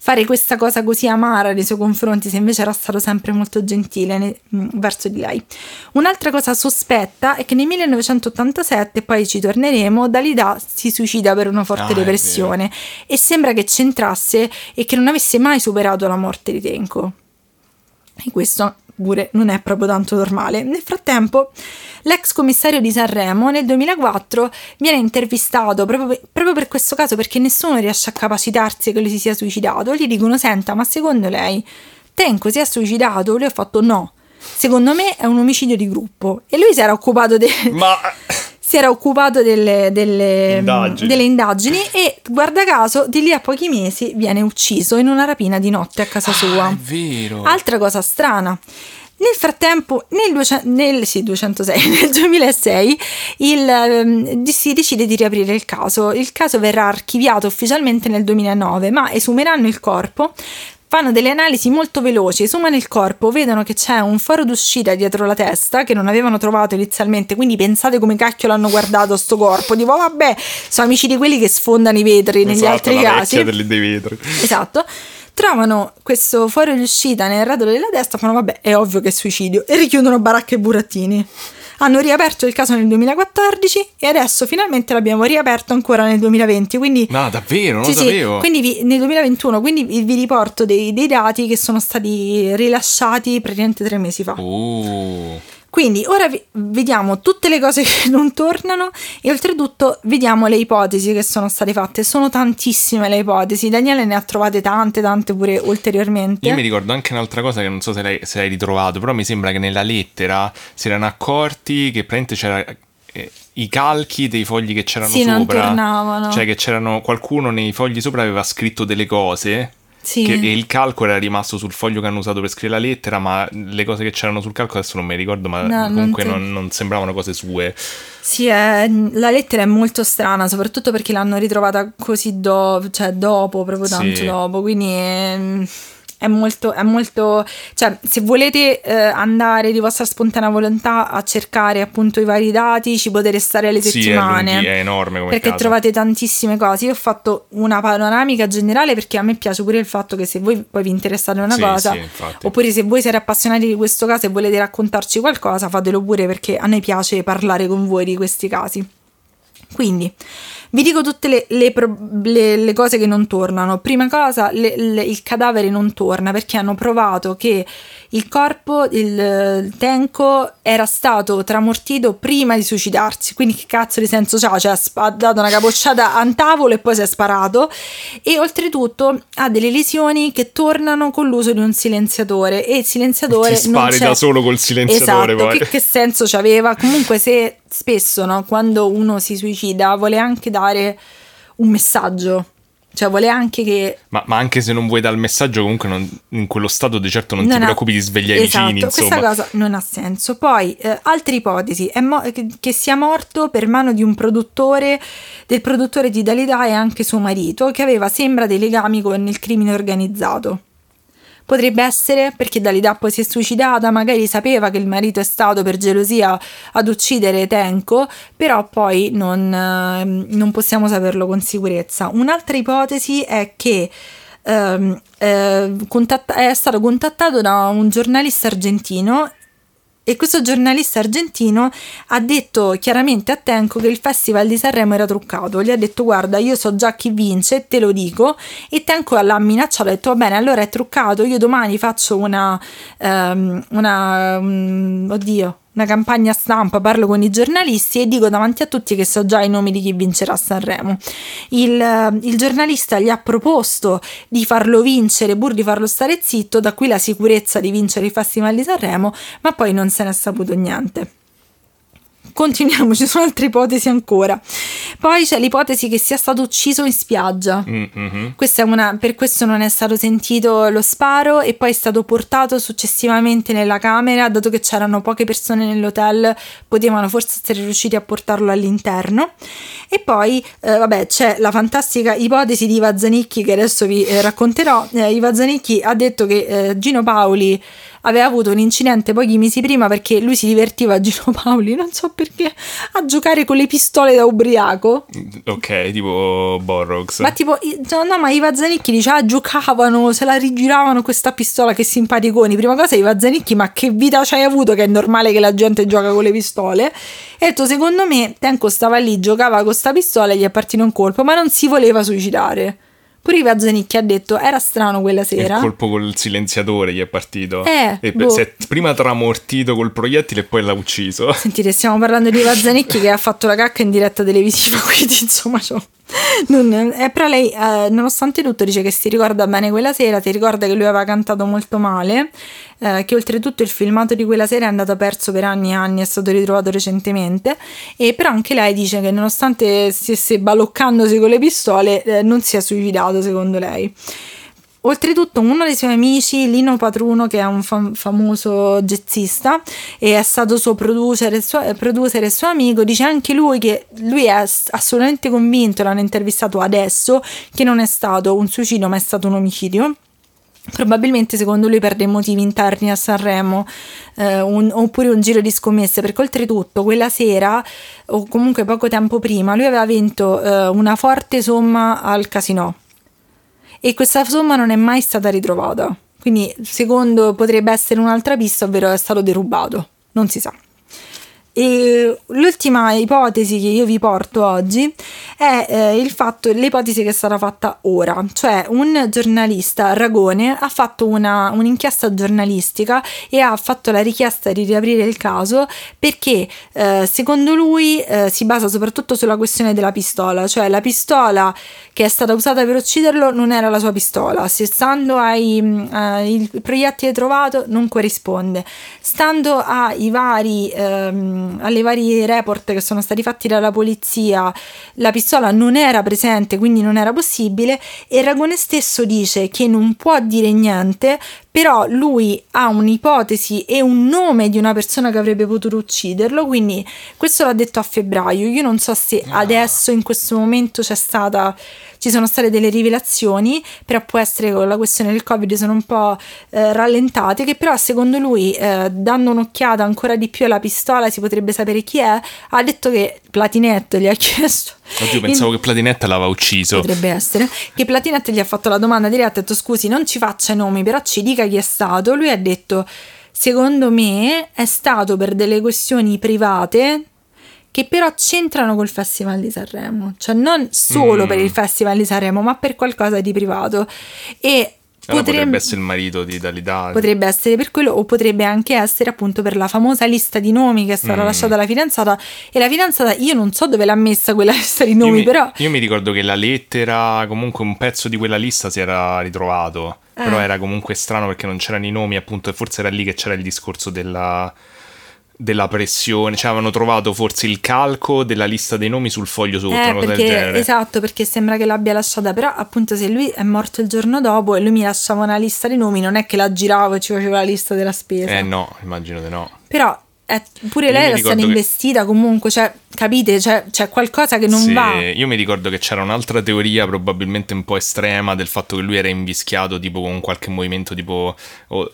fare questa cosa così amara nei suoi confronti se invece era stato sempre molto gentile ne- mh, verso di lei. Un'altra cosa sospetta è che nel 1987, poi ci torneremo, Dalida si suicida per una forte Ah, depressione e sembra che c'entrasse e che non avesse mai superato la morte di Tenko. E questo pure non è proprio tanto normale. Nel frattempo, l'ex commissario di Sanremo nel 2004 viene intervistato proprio per, proprio per questo caso perché nessuno riesce a capacitarsi che lui si sia suicidato. Gli dicono: Senta, ma secondo lei Tenco si è suicidato? Lui ha fatto no. Secondo me è un omicidio di gruppo. E lui si era occupato del. Ma si era occupato delle, delle, Indagini. delle indagini e guarda caso di lì a pochi mesi viene ucciso in una rapina di notte a casa sua. Ah, è vero. Altra cosa strana. Nel frattempo, nel, 200 nel, sì, 206, nel 2006, il, ehm, si decide di riaprire il caso. Il caso verrà archiviato ufficialmente nel 2009, ma esumeranno il corpo, fanno delle analisi molto veloci, esumano il corpo, vedono che c'è un foro d'uscita dietro la testa che non avevano trovato inizialmente, quindi pensate come cacchio l'hanno guardato sto corpo, tipo "Oh, vabbè, sono amici di quelli che sfondano i vetri negli Esatto, altri la casi. delle- dei vetri. Esatto. Trovano questo fuori di uscita nel radolo della testa, fanno vabbè, è ovvio che è suicidio, e richiudono baracca e burattini. Hanno riaperto il caso nel 2014 e adesso finalmente l'abbiamo riaperto ancora nel 2020. Quindi, No, davvero, non Sì, lo sì, sapevo. quindi vi- nel 2021, quindi vi, vi riporto dei, dei dati che sono stati rilasciati praticamente tre mesi fa. Oh. Quindi ora vi- vediamo tutte le cose che non tornano e oltretutto vediamo le ipotesi che sono state fatte. Sono tantissime le ipotesi. Daniele ne ha trovate tante, tante pure ulteriormente. Io mi ricordo anche un'altra cosa che non so se l'hai, se hai ritrovato, però mi sembra che nella lettera si erano accorti che praticamente c'era eh, i calchi dei fogli che c'erano Sì, sopra. tornavano. Cioè che c'erano qualcuno nei fogli sopra aveva scritto delle cose. Sì. che- e il calco era rimasto sul foglio che hanno usato per scrivere la lettera, ma le cose che c'erano sul calco adesso non mi ricordo, ma No, non comunque ti- non, non sembravano cose sue. Sì, è- la lettera è molto strana, soprattutto perché l'hanno ritrovata così do- cioè dopo, proprio Sì. tanto dopo. Quindi è, è molto, è molto. Cioè, se volete eh, andare di vostra spontanea volontà a cercare appunto i vari dati, ci potete stare le Sì, è, settimane. lunghi- è enorme come perché caso. trovate tantissime cose. Io ho fatto una panoramica generale perché a me piace pure il fatto che se voi poi vi interessate a una Sì, cosa, sì, oppure se voi siete appassionati di questo caso e volete raccontarci qualcosa, fatelo pure perché a noi piace parlare con voi di questi casi. Quindi vi dico tutte le, le le- le cose che non tornano. Prima cosa, il cadavere non torna perché hanno provato che il corpo, il, il tenco, era stato tramortito prima di suicidarsi. Quindi, che cazzo di senso c'ha? Cioè, ha dato una capocciata a un tavolo e poi si è sparato. E oltretutto ha delle lesioni che tornano con l'uso di un silenziatore. E il silenziatore Ti non spari da solo col silenziatore Esatto, che, che senso c'aveva? Comunque, se spesso no, quando uno si suicida vuole anche dare un messaggio, cioè vuole anche che. Ma, ma anche se non vuoi dare il messaggio, comunque non- in quello stato di certo non, ti ha- preoccupi di svegliare esatto, i vicini, insomma. Questa cosa non ha senso. Poi, eh, altre ipotesi, è mo- che, che sia morto per mano di un produttore, del produttore di Dalida e anche suo marito, che aveva, sembra, dei legami con il crimine organizzato. Potrebbe essere perché Dalida poi si è suicidata, magari sapeva che il marito è stato per gelosia ad uccidere Tenko, però poi non, ehm, non possiamo saperlo con sicurezza. Un'altra ipotesi è che ehm, eh, contatta- è stato contattato da un giornalista argentino e questo giornalista argentino ha detto chiaramente a Tenco che il festival di Sanremo era truccato. Gli ha detto: Guarda, io so già chi vince, te lo dico. E Tenco l'ha minacciato, ha detto: Va bene, allora è truccato. Io domani faccio una. ehm, una mm, oddio. Una campagna stampa, parlo con i giornalisti e dico davanti a tutti che so già i nomi di chi vincerà Sanremo. Il, eh, il giornalista gli ha proposto di farlo vincere pur di farlo stare zitto, da qui la sicurezza di vincere il Festival di Sanremo, ma poi non se n'è saputo niente. Continuiamo, ci sono altre ipotesi ancora. Poi c'è l'ipotesi che sia stato ucciso in spiaggia. Mm, mhm. È una, per questo non è stato sentito lo sparo e poi è stato portato successivamente nella camera, dato che c'erano poche persone nell'hotel, potevano forse essere riusciti a portarlo all'interno. E poi, eh, vabbè, c'è la fantastica ipotesi di Iva Zanicchi che adesso vi eh, racconterò. Eh, Iva Zanicchi ha detto che eh, Gino Paoli aveva avuto un incidente pochi mesi prima perché lui si divertiva, Gino Paoli, non so perché, a giocare con le pistole da ubriaco. Ok, tipo Borrox. Ma tipo, no, no, ma i Vazzanicchi dice, ah, giocavano, se la rigiravano questa pistola, che simpaticoni. Prima cosa, i Vazzanicchi, ma che vita c'hai avuto che è normale che la gente gioca con le pistole? E ha detto, secondo me, Tenco stava lì, giocava con sta pistola e gli è partito un colpo, ma non si voleva suicidare. Pure Iva Zanicchi ha detto era strano quella sera. Il colpo col silenziatore gli è partito. Eh, e boh. si è prima tramortito col proiettile e poi l'ha ucciso. Sentite, stiamo parlando di Iva Zanicchi che ha fatto la cacca in diretta televisiva, quindi insomma... Cioè, non, eh, però lei, eh, nonostante tutto, dice che si ricorda bene quella sera, si ricorda che lui aveva cantato molto male, eh, che oltretutto il filmato di quella sera è andato perso per anni e anni, è stato ritrovato recentemente, e però anche lei dice che nonostante stesse baloccandosi con le pistole, eh, non si è suicidato secondo lei. Oltretutto uno dei suoi amici, Lino Patruno, che è un fam- famoso jazzista e è stato suo producer e, suo, producer e suo amico, dice anche lui che lui è assolutamente convinto, l'hanno intervistato adesso, che non è stato un suicidio ma è stato un omicidio. Probabilmente secondo lui per dei motivi interni a Sanremo eh, un, oppure un giro di scommesse perché oltretutto quella sera o comunque poco tempo prima lui aveva vinto eh, una forte somma al casino e questa somma non è mai stata ritrovata. Quindi, secondo potrebbe essere un'altra pista, ovvero è stato derubato. Non si sa. E l'ultima ipotesi che io vi porto oggi è eh, il fatto, l'ipotesi che sarà fatta ora, cioè un giornalista, Ragone, ha fatto una, un'inchiesta giornalistica e ha fatto la richiesta di riaprire il caso perché eh, secondo lui eh, si basa soprattutto sulla questione della pistola, cioè la pistola che è stata usata per ucciderlo non era la sua pistola, se stando ai eh, il proiettile trovato non corrisponde, stando ai vari ehm, alle varie report che sono stati fatti dalla polizia, la pistola non era presente, quindi non era possibile e Ragone stesso dice che non può dire niente, però lui ha un'ipotesi e un nome di una persona che avrebbe potuto ucciderlo, quindi questo l'ha detto a febbraio. Io non so se no. adesso in questo momento c'è stata ci sono state delle rivelazioni, però può essere che con la questione del Covid sono un po' eh, rallentate, che però secondo lui, eh, dando un'occhiata ancora di più alla pistola, si potrebbe sapere chi è. Ha detto che Platinette gli ha chiesto. Oddio, pensavo in... che Platinette l'aveva ucciso. Potrebbe essere. Che Platinette gli ha fatto la domanda diretta, ha detto scusi, non ci faccia nomi, però ci dica chi è stato. Lui ha detto, secondo me è stato per delle questioni private che però c'entrano col Festival di Sanremo, cioè non solo mm. per il Festival di Sanremo, ma per qualcosa di privato. E allora potrebbe, potrebbe essere il marito di Dalida. Potrebbe essere per quello, o potrebbe anche essere appunto per la famosa lista di nomi che è stata mm. lasciata alla fidanzata. E la fidanzata, io non so dove l'ha messa quella lista di nomi, io mi, però. Io mi ricordo che la lettera, comunque un pezzo di quella lista si era ritrovato. Eh. Però era comunque strano perché non c'erano i nomi, appunto, e forse era lì che c'era il discorso della della pressione, cioè avevano trovato forse il calco della lista dei nomi sul foglio sotto, eh, perché, del genere. Esatto, perché sembra che l'abbia lasciata, però appunto se lui è morto il giorno dopo e lui mi lasciava una lista dei nomi, non è che la giravo e ci faceva la lista della spesa. Eh no, immagino di no. Però è, pure lei era stata investita comunque, cioè, capite? Cioè, c'è qualcosa che non sì, va. Io mi ricordo che c'era un'altra teoria, probabilmente un po' estrema, del fatto che lui era invischiato tipo con qualche movimento tipo uh,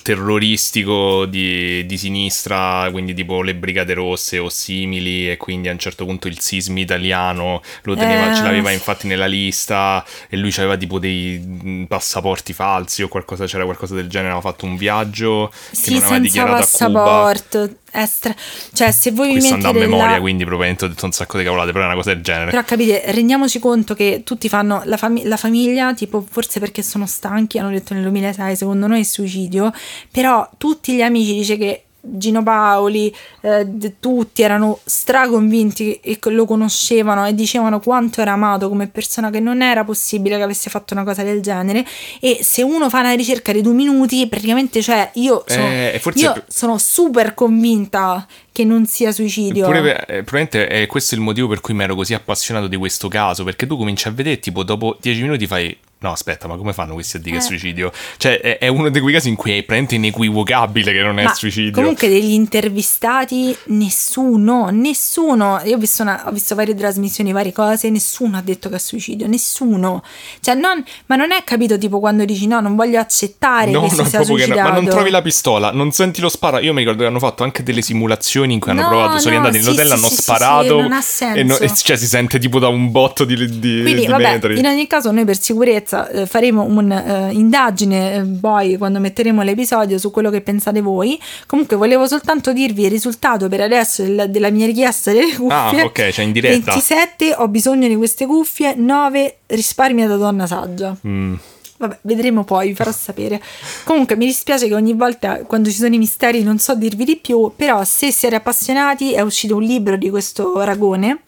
terroristico di, di, sinistra, quindi tipo le Brigate Rosse o simili, e quindi a un certo punto il sismi italiano lo teneva, eh. ce l'aveva infatti nella lista, e lui aveva tipo dei mm, passaporti falsi o qualcosa, c'era qualcosa del genere, aveva fatto un viaggio sì, che non aveva dichiarato a Cuba sport extra. Cioè, se voi Questo mi mettete. a memoria, la... quindi probabilmente ho detto un sacco di cavolate, però è una cosa del genere. Però capite, rendiamoci conto che tutti fanno la, fam- la famiglia, tipo, forse perché sono stanchi, hanno detto nel 2006, secondo noi è suicidio. Però tutti gli amici dice che Gino Paoli, eh, tutti erano straconvinti e lo conoscevano e dicevano quanto era amato come persona, che non era possibile che avesse fatto una cosa del genere. E se uno fa una ricerca di due minuti, praticamente, cioè, io sono, eh, io sono super convinta che non sia suicidio. Eppure, eh, probabilmente è questo il motivo per cui mi ero così appassionato di questo caso, perché tu cominci a vedere, tipo, dopo dieci minuti fai No, aspetta, ma come fanno questi a dire eh. che è suicidio? Cioè, è, è, uno di quei casi in cui è praticamente inequivocabile che non è ma suicidio. Comunque, degli intervistati, nessuno, nessuno. Io ho visto, una, ho visto, varie trasmissioni, varie cose, nessuno ha detto che è suicidio, nessuno. Cioè, non, ma non è capito tipo quando dici no, non voglio accettare no, che no, si sia suicidato. No, ma non trovi la pistola, non senti lo sparo. Io mi ricordo che hanno fatto anche delle simulazioni in cui hanno no, provato, sono andati sì, nell'hotel, sì, hanno sì, sparato. non ha senso. E, no, e, cioè, si sente tipo da un botto di, di, Quindi, di vabbè, metri. In ogni caso, noi per sicurezza ragazza, eh, faremo un'indagine eh, poi quando metteremo l'episodio su quello che pensate voi. Comunque volevo soltanto dirvi il risultato per adesso del- della mia richiesta delle cuffie. Ah, ok, cioè in diretta. 27 ho bisogno di queste cuffie, 9 risparmia da donna saggia. Mm. Vabbè, vedremo poi, vi farò sapere. Comunque mi dispiace che ogni volta quando ci sono i misteri non so dirvi di più, però se siete appassionati è uscito un libro di questo Ragone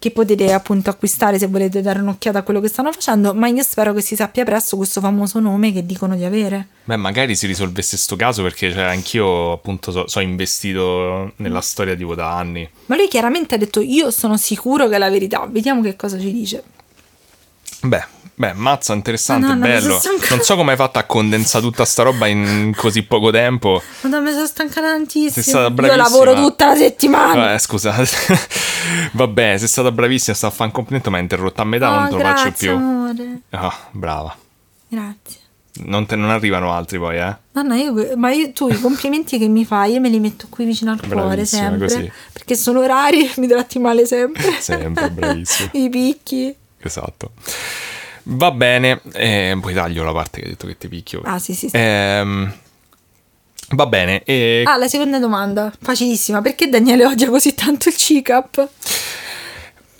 che potete appunto acquistare se volete dare un'occhiata a quello che stanno facendo, ma io spero che si sappia presto questo famoso nome che dicono di avere. Beh, magari si risolvesse sto caso perché cioè, anch'io appunto so, so investito nella storia tipo da anni. Ma lui chiaramente ha detto io sono sicuro che è la verità, vediamo che cosa ci dice. Beh, beh, mazza, interessante, Madonna, bello. stanca- Non so come hai fatto a condensare tutta sta roba in così poco tempo. Madonna, mi sono stancata tantissimo. Sei stata io bravissima. lavoro tutta la settimana. Eh, scusa. Vabbè, sei stata bravissima, sta a fare un complimento, ma hai interrotto a metà, non Oh, te lo faccio più. amore. Ah, brava. Grazie. Non, te- non arrivano altri poi, eh? Nonna, io, ma io, tu i complimenti che mi fai, io me li metto qui vicino al cuore sempre. così. Perché sono rari mi tratti male sempre. Sempre, bravissima. I picchi. Esatto. Va bene, eh, poi taglio la parte che hai detto che ti picchio. Ah, sì, sì, sì. Ehm, va bene, e Ah, la seconda domanda, facilissima. Perché Daniele odia così tanto il CICAP?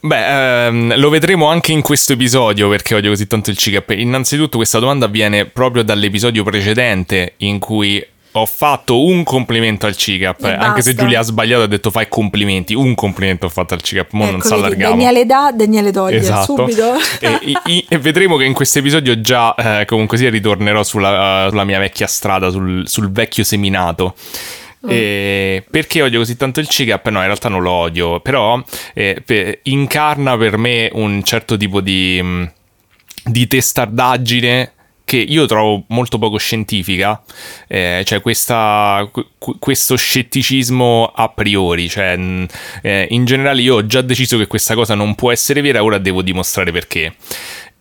Beh, ehm, lo vedremo anche in questo episodio perché odio così tanto il CICAP. Innanzitutto questa domanda viene proprio dall'episodio precedente in cui ho fatto un complimento al CICAP, E anche se. Giulia ha sbagliato ha detto fai complimenti, un complimento ho fatto al CICAP, mo non Ecco, si vedi, allargamo. Daniele dà, Daniele toglie. Esatto. Subito. e, i- e vedremo che in questo episodio già eh, comunque sia ritornerò sulla, sulla mia vecchia strada, sul, sul vecchio seminato. E perché odio così tanto il CICAP? No, in realtà non lo odio, però eh, pe- incarna per me un certo tipo di, mh, di testardaggine che io trovo molto poco scientifica, eh, cioè questa, qu- questo scetticismo a priori, cioè mh, eh, in generale io ho già deciso che questa cosa non può essere vera, ora devo dimostrare perché.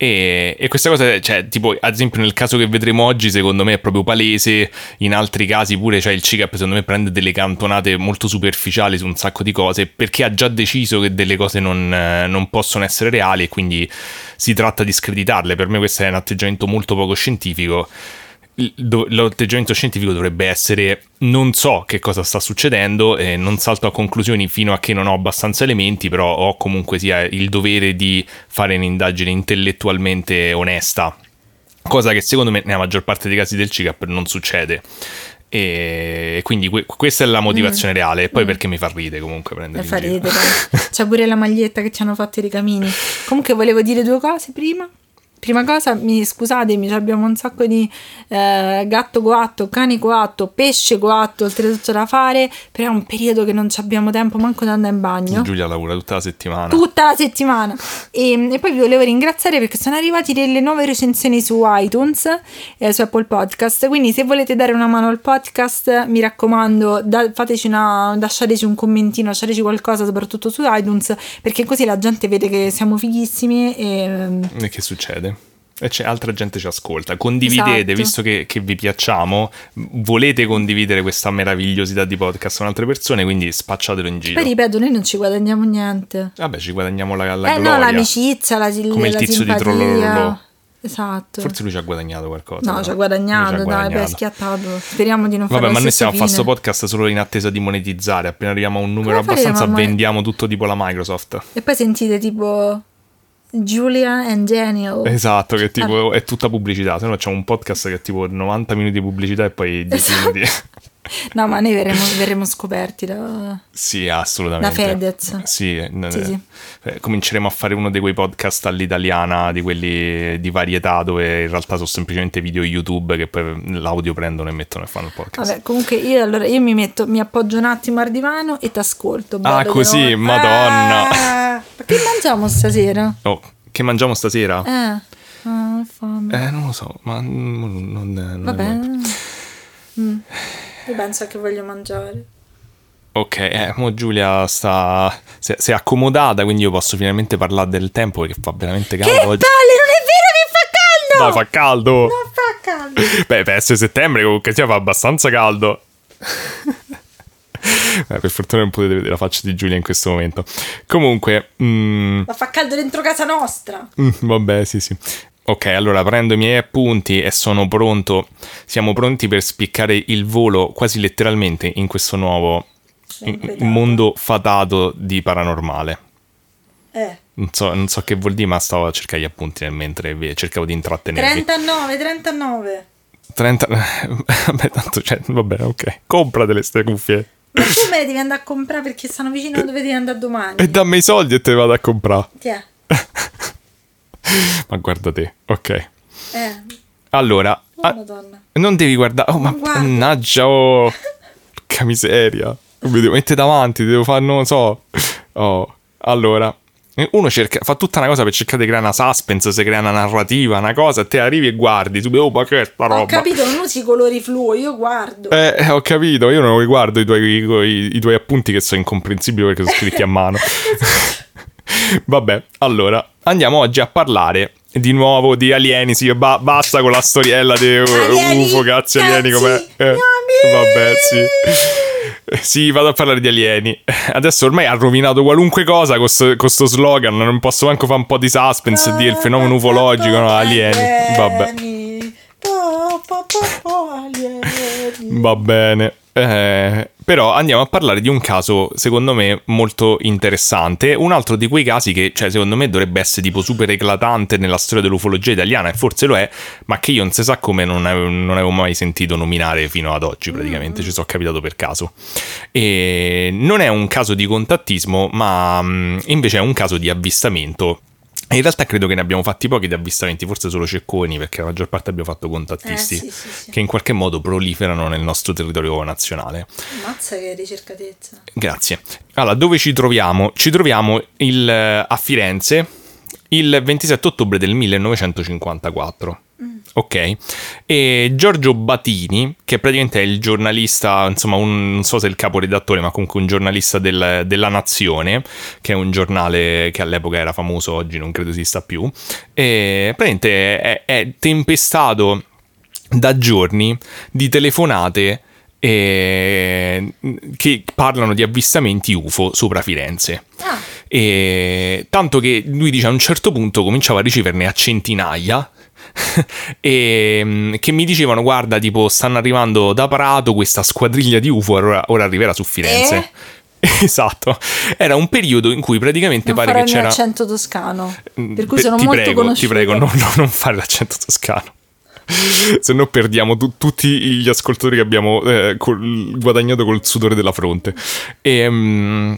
E, e questa cosa, cioè, tipo, ad esempio, nel caso che vedremo oggi, secondo me è proprio palese. In altri casi, pure, cioè, il CICAP, secondo me, prende delle cantonate molto superficiali su un sacco di cose perché ha già deciso che delle cose non, eh, non possono essere reali e quindi si tratta di screditarle. Per me, questo è un atteggiamento molto poco scientifico. L'atteggiamento scientifico dovrebbe essere non so che cosa sta succedendo e non salto a conclusioni fino a che non ho abbastanza elementi, però ho comunque sia il dovere di fare un'indagine intellettualmente onesta, cosa che secondo me nella maggior parte dei casi del CICAP non succede. E quindi que- questa è la motivazione reale. E poi perché mi fa ridere comunque prendere in fa ridere. C'è pure la maglietta che ci hanno fatto i ricamini. Comunque volevo dire due cose prima. Prima cosa, mi scusatemi, abbiamo un sacco di eh, gatto coatto, cane coatto, pesce coatto, oltretutto da fare, però è un periodo che non abbiamo tempo manco di andare in bagno. Giulia lavora tutta la settimana. Tutta la settimana e, e poi vi volevo ringraziare perché sono arrivati delle nuove recensioni su iTunes eh, su Apple Podcast quindi se volete dare una mano al podcast mi raccomando da- fateci una, lasciateci un commentino lasciateci qualcosa soprattutto su iTunes perché così la gente vede che siamo fighissimi e ehm, E che succede? E c'è altra gente ci ascolta. Condividete, Esatto. visto che, che vi piacciamo, volete condividere questa meravigliosità di podcast con altre persone, quindi spacciatelo in giro. poi ripeto noi non ci guadagniamo niente Vabbè, ci guadagniamo la, la eh gloria. no l'amicizia la, Come il tizio di simpatia Trollololò. esatto Forse lui ci ha guadagnato qualcosa. no ci ha guadagnato ci ha dai beh schiattato speriamo di non fare Vabbè, ma noi stiamo a fare fine. sto podcast solo in attesa di monetizzare. Appena arriviamo a un numero Come faremo abbastanza, a mon- vendiamo tutto tipo la Microsoft. E poi sentite tipo Julia and Daniel. Esatto, che Ah. tipo è tutta pubblicità. Se no, facciamo un podcast che è tipo 90 minuti di pubblicità e poi 10 Esatto. minuti. No, ma noi verremo, verremo scoperti da... Sì, assolutamente. Da Fedez. Sì, Sì, sì. eh, cominceremo a fare uno di quei podcast all'italiana, di quelli di varietà, dove in realtà sono semplicemente video YouTube che poi l'audio prendono e mettono e fanno il podcast. Vabbè, comunque io allora io mi metto, mi appoggio un attimo al divano e ti ascolto. Ah, così, che- madonna. Ah, ma che mangiamo stasera? Oh, che mangiamo stasera? Eh, ah, fame. Eh, non lo so, ma non... non- non- Vabbè. Mm. Io penso che voglio mangiare. Ok, eh, mo Giulia sta... Si è, si è accomodata, quindi io posso finalmente parlare del tempo perché fa veramente caldo Che palle, non oggi. è vero che fa caldo! Dai, fa caldo! Non fa caldo! Beh, per essere settembre comunque sia fa abbastanza caldo. Eh, per fortuna non potete vedere la faccia di Giulia in questo momento. Comunque, mm, Ma fa caldo dentro casa nostra! mm, vabbè, sì, sì. Ok, allora prendo i miei appunti e sono pronto. Siamo pronti per spiccare il volo quasi letteralmente in questo nuovo in- mondo fatato di paranormale. Eh. Non so, non so che vuol dire, ma stavo a cercare gli appunti nel mentre cercavo di intrattenervi. 39, 39. 30... Vabbè, tanto, cioè, vabbè, ok. Compratele ste cuffie. Ma tu me le devi andare a comprare perché stanno vicino a dove devi andare domani. E dammi i soldi e te li vado a comprare. Tiè. Ma guarda te, ok. Eh. Allora, Oh, ah, madonna. non devi guardare... Oh, ma guardo. mannaggia, oh. Porca miseria. Mi devo mettere davanti, devo fare, non lo so. Oh, allora... Uno cerca, fa tutta una cosa per cercare di creare una suspense, si crea una narrativa, una cosa, te arrivi e guardi, tu, oh, ma che è sta roba? Ho capito, non usi i colori fluo, io guardo. Eh, eh, ho capito, io non riguardo i tuoi, i, i tuoi appunti che sono incomprensibili perché sono scritti a mano. Vabbè, allora, andiamo oggi a parlare di nuovo di alieni, sì, ba- basta con la storiella di Alieni, UFO, cazzo, alieni com'è? Eh, vabbè, sì. Sì, vado a parlare di alieni. Adesso ormai ha rovinato qualunque cosa con questo slogan. Non posso manco fare un po' di suspense e dire il fenomeno ufologico, no? Alieni. Vabbè. Va bene. Eh, però andiamo a parlare di un caso, secondo me, molto interessante. Un altro di quei casi che, cioè, secondo me dovrebbe essere tipo super eclatante nella storia dell'ufologia italiana, e forse lo è, ma che io non si sa come non avevo, non avevo mai sentito nominare fino ad oggi, praticamente. Ci sono capitato per caso. E non è un caso di contattismo, ma mh, invece è un caso di avvistamento. In realtà credo che ne abbiamo fatti pochi di avvistamenti, forse solo cecconi, perché la maggior parte abbiamo fatto contattisti Eh, sì, sì, sì. che in qualche modo proliferano nel nostro territorio nazionale. Mazza che ricercatezza. Grazie. Allora, dove ci troviamo? Ci troviamo il- a Firenze il 27 ottobre del 1954. Ok, e Giorgio Batini, che praticamente è il giornalista, insomma, un, non so se è il caporedattore, ma comunque un giornalista del- della Nazione, che è un giornale che all'epoca era famoso, oggi non credo esista più, e praticamente è, è tempestato da giorni di telefonate eh, che parlano di avvistamenti UFO sopra Firenze. Ah, E tanto che lui dice a un certo punto cominciava a riceverne a centinaia. e mm, che mi dicevano guarda tipo stanno arrivando da Prato questa squadriglia di UFO ora, ora arriverà su Firenze esatto era un periodo in cui praticamente non pare che c'era accento toscano. Per cui Beh, sono molto prego, conosciuta. Ti prego, no, no, non fare l'accento toscano. Se no perdiamo tu- tutti gli ascoltatori che abbiamo eh, col- guadagnato col sudore della fronte. E, mm,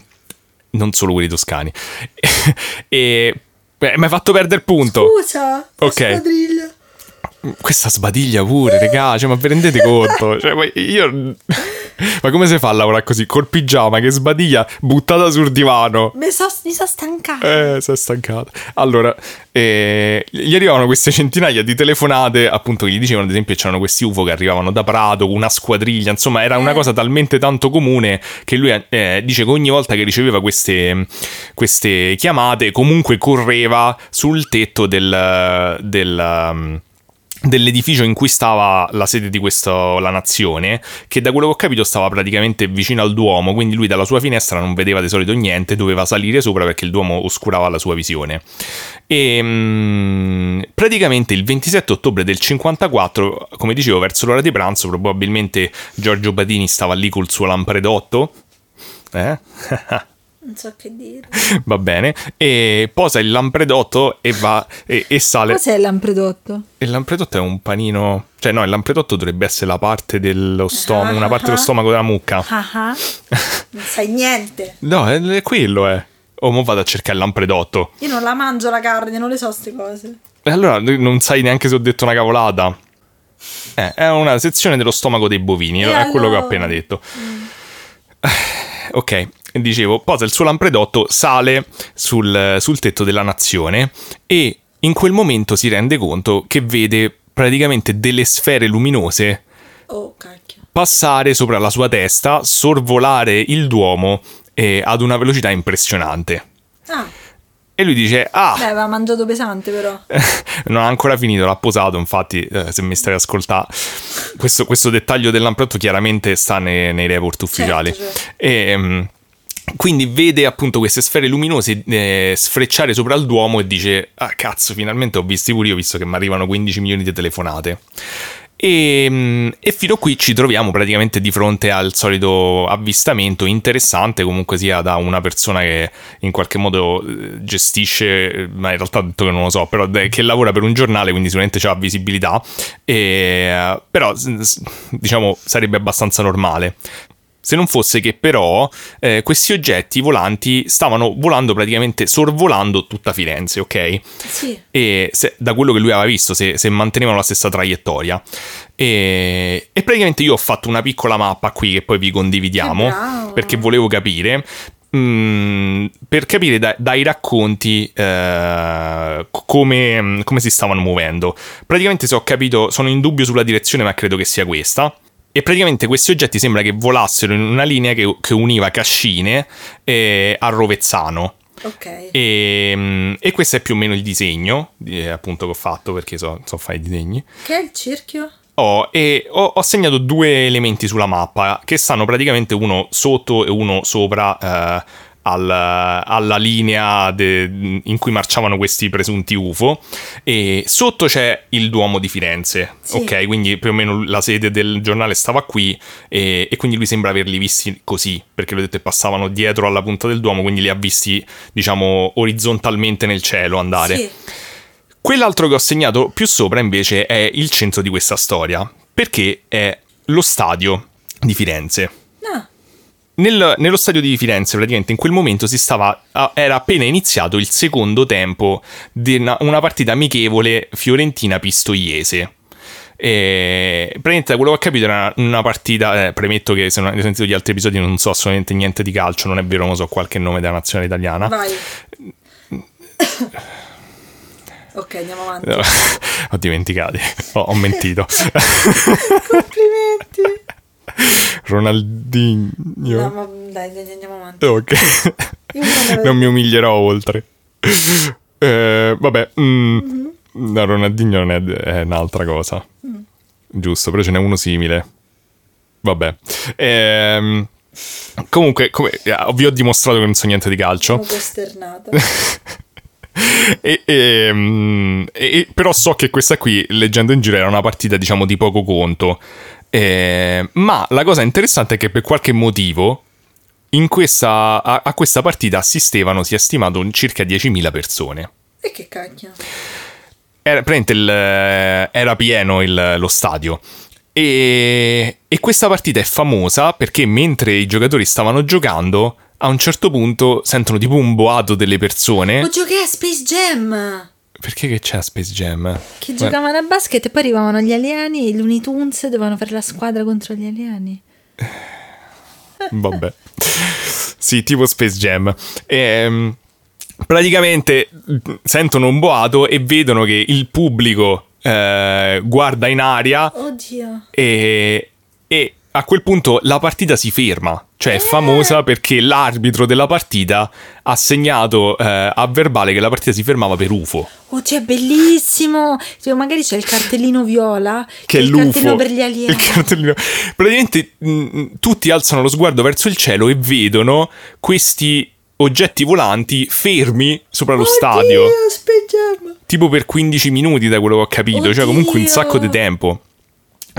non solo quelli toscani. e beh, mi hai fatto perdere il punto. Scusa, Ok. squadriglia. Questa sbadiglia pure, regà, cioè, ma vi rendete conto? Cioè, ma io... Ma come si fa a lavorare così? Col pigiama che sbadiglia buttata sul divano. Mi so, mi so stancata. Eh, si è stancato. Allora, eh, gli arrivavano queste centinaia di telefonate, appunto, che gli dicevano, ad esempio, c'erano questi UFO che arrivavano da Prato, una squadriglia, insomma, era una Eh. cosa talmente tanto comune che lui eh, dice che ogni volta che riceveva queste, queste chiamate, comunque correva sul tetto del... del dell'edificio in cui stava la sede di questo, la nazione, che da quello che ho capito stava praticamente vicino al Duomo, quindi lui dalla sua finestra non vedeva di solito niente, doveva salire sopra perché il Duomo oscurava la sua visione. E mm, praticamente il 27 ottobre del 54, come dicevo, verso l'ora di pranzo, probabilmente Giorgio Badini stava lì col suo lampredotto. Eh? Non so che dire. Va bene, e posa il lampredotto e va e, e sale. Cos'è l'ampredotto? Il lampredotto è un panino. Cioè, no, il lampredotto dovrebbe essere la parte dello stomaco, una parte dello stomaco della mucca. Ah ah. Non sai niente. No, è, è quello, eh. O mo vado a cercare il lampredotto. Io non la mangio la carne, non le so queste cose. E allora non sai neanche se ho detto una cavolata. Eh, è una sezione dello stomaco dei bovini, E è quello che ho allora? appena detto. Ok, dicevo, posa il suo lampredotto, sale sul, sul tetto della nazione e in quel momento si rende conto che vede praticamente delle sfere luminose Oh, passare sopra la sua testa, sorvolare il Duomo eh, ad una velocità impressionante. Ah, E lui dice: Ah, beh, aveva mangiato pesante però. non ha ancora finito, l'ha posato. Infatti, eh, se mi stai a ascoltare, questo, questo dettaglio del lampredotto chiaramente sta nei, nei report ufficiali. certo. E, mm, quindi vede appunto queste sfere luminose eh, sfrecciare sopra il Duomo e dice: Ah, cazzo, finalmente ho visti pure io, visto che mi arrivano 15 milioni di telefonate. E, mm, e, fino a qui ci troviamo praticamente di fronte al solito avvistamento interessante, comunque sia da una persona che in qualche modo eh, gestisce, ma in realtà ho detto che non lo so, però che lavora per un giornale, quindi sicuramente ha visibilità, e, però diciamo sarebbe abbastanza normale se non fosse che però eh, questi oggetti volanti stavano volando praticamente sorvolando tutta Firenze, ok? Sì. E se, da quello che lui aveva visto, se, se mantenevano la stessa traiettoria. E, e, praticamente io ho fatto una piccola mappa qui che poi vi condividiamo perché volevo capire. Mm, per capire da, dai racconti eh, come, come si stavano muovendo. Praticamente, se ho capito, sono in dubbio sulla direzione, ma credo che sia questa. E praticamente questi oggetti sembra che volassero in una linea che, che univa Cascine eh, a Rovezzano. Ok. E, mm, e, questo è più o meno il disegno, eh, appunto, che ho fatto perché so, so fare i disegni. Che è il cerchio? Oh, e ho, ho, segnato due elementi sulla mappa che stanno praticamente uno sotto e uno sopra eh, al, alla linea de, in cui marciavano questi presunti UFO e sotto c'è il Duomo di Firenze, sì. ok? Quindi più o meno la sede del giornale stava qui e, e quindi lui sembra averli visti così, perché l'ho detto passavano dietro alla punta del Duomo, quindi li ha visti diciamo orizzontalmente nel cielo andare. Sì. Quell'altro che ho segnato più sopra invece è il centro di questa storia, perché è lo stadio di Firenze. Nel, nello stadio di Firenze, praticamente in quel momento si stava. Era appena iniziato il secondo tempo di una, una partita amichevole fiorentina-pistoiese. E praticamente da quello che ho capito era una partita. Eh, premetto che se non avete sentito gli altri episodi non so assolutamente niente di calcio, non è vero, non so qualche nome della nazionale italiana. Vai. ok, andiamo avanti. ho dimenticato, ho, ho mentito. Complimenti. Ronaldinho. No, ma dai, dai, andiamo avanti. Ok. non mi umilierò oltre. Eh, vabbè, mm, mm-hmm. no, Ronaldinho non è, è un'altra cosa. Mm. Giusto, però ce n'è uno simile. Vabbè. Ehm, comunque, come, vi ho dimostrato che non so niente di calcio. Sono costernata. e, e, mm, e, però so che questa qui, leggendo in giro, era una partita, diciamo, di poco conto. Eh, ma la cosa interessante è che per qualche motivo questa, a, a, questa partita assistevano, si è stimato, circa 10.000 persone. E che cacchio? Era, il, era pieno il, lo stadio. E, e questa partita è famosa perché mentre i giocatori stavano giocando, a un certo punto sentono tipo un boato delle persone. O giochi a Space Jam! Perché che c'è Space Jam? Che giocavano a basket e poi arrivavano gli alieni, i Looney Tunes dovevano fare la squadra contro gli alieni. Vabbè. sì, tipo Space Jam. E, ehm, praticamente sentono un boato e vedono che il pubblico eh, guarda in aria. Oddio. E, e a quel punto la partita si ferma. Cioè è famosa perché l'arbitro della partita ha segnato eh, a verbale che la partita si fermava per UFO. Oddio, è bellissimo! Cioè, magari c'è il cartellino viola, che, che è il l'UFO. cartellino per gli alieni. Praticamente mh, mm, tutti alzano lo sguardo verso il cielo e vedono questi oggetti volanti fermi sopra lo Oddio, stadio. Speggiamo. Tipo per 15 minuti da quello che ho capito, Oddio. cioè comunque un sacco di tempo.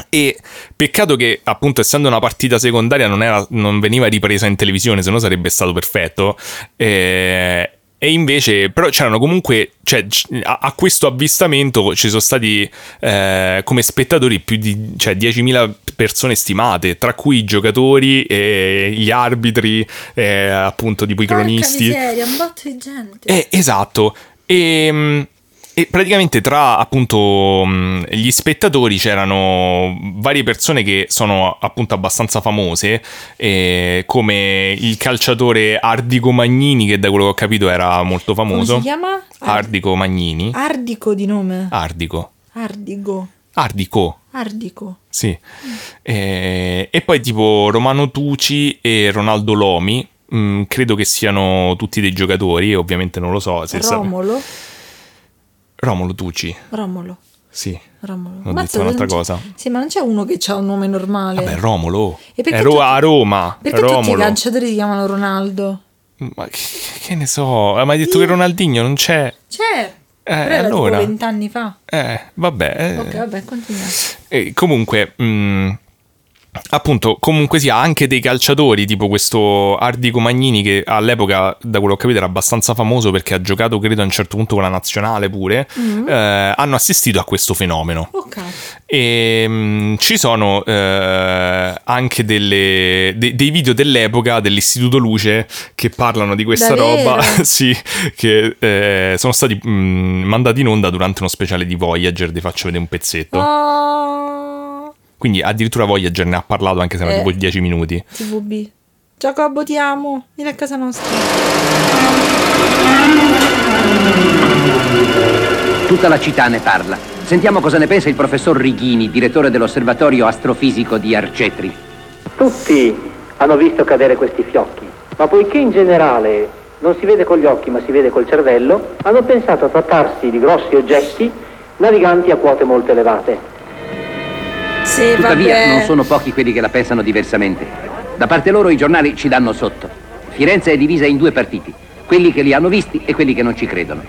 E peccato che, appunto, essendo una partita secondaria, non, era, non veniva ripresa in televisione, se no sarebbe stato perfetto. E, e invece, però c'erano comunque, cioè, a, a, questo avvistamento ci sono stati eh, come spettatori più di cioè, 10.000 persone stimate, tra cui i giocatori, e gli arbitri, e, appunto, tipo i cronisti. Porca miseria, un botto di gente. Eh, esatto. E e praticamente tra appunto gli spettatori c'erano varie persone che sono appunto abbastanza famose, eh, come il calciatore Ardico Magnini, che da quello che ho capito era molto famoso. Come si chiama? Ardico Magnini. Ardico di nome? Ardico. Ardico. Ardico. Ardico. Sì. Mm. E, e, poi tipo Romano Tucci e Ronaldo Lomi, mh, credo che siano tutti dei giocatori, ovviamente non lo so. Se Romolo. Sa- Romolo Tucci. Romolo. Sì. Romolo. Ho detto un'altra cosa. Sì, ma non c'è uno che ha un nome normale. Vabbè, Romolo. E perché Ero tutti, a Roma. Perché Romolo. tutti i calciatori si chiamano Ronaldo? Ma che, che ne so, ma hai detto che Ronaldinho non c'è? C'è. Eh, Però era allora. vent'anni fa. Eh, vabbè. eh. Ok, vabbè, continuiamo. E comunque, mh, appunto, comunque sia anche dei calciatori, tipo questo Ardico Magnini, che all'epoca, da quello che ho capito, era abbastanza famoso perché ha giocato, credo, a un certo punto con la nazionale pure, eh, hanno assistito a questo fenomeno. Ok. E mh, ci sono eh, anche delle- de- dei video dell'epoca dell'Istituto Luce che parlano di questa Davvero? roba, sì, che eh, sono stati mh, mandati in onda durante uno speciale di Voyager, vi faccio vedere un pezzetto. Oh, Quindi addirittura Voyager ne ha parlato anche se erano Eh. tipo 10 minuti. TVB. Giacobo, ti amo. Vieni a casa nostra. Tutta la città ne parla. Sentiamo cosa ne pensa il professor Righini, direttore dell'osservatorio astrofisico di Arcetri. Tutti hanno visto cadere questi fiocchi, ma poiché in generale non si vede con gli occhi ma si vede col cervello, hanno pensato a trattarsi di grossi oggetti naviganti a quote molto elevate. Sì, Tuttavia, vabbè. non sono pochi quelli che la pensano diversamente. Da parte loro i giornali ci danno sotto. Firenze è divisa in due partiti, quelli che li hanno visti e quelli che non ci credono.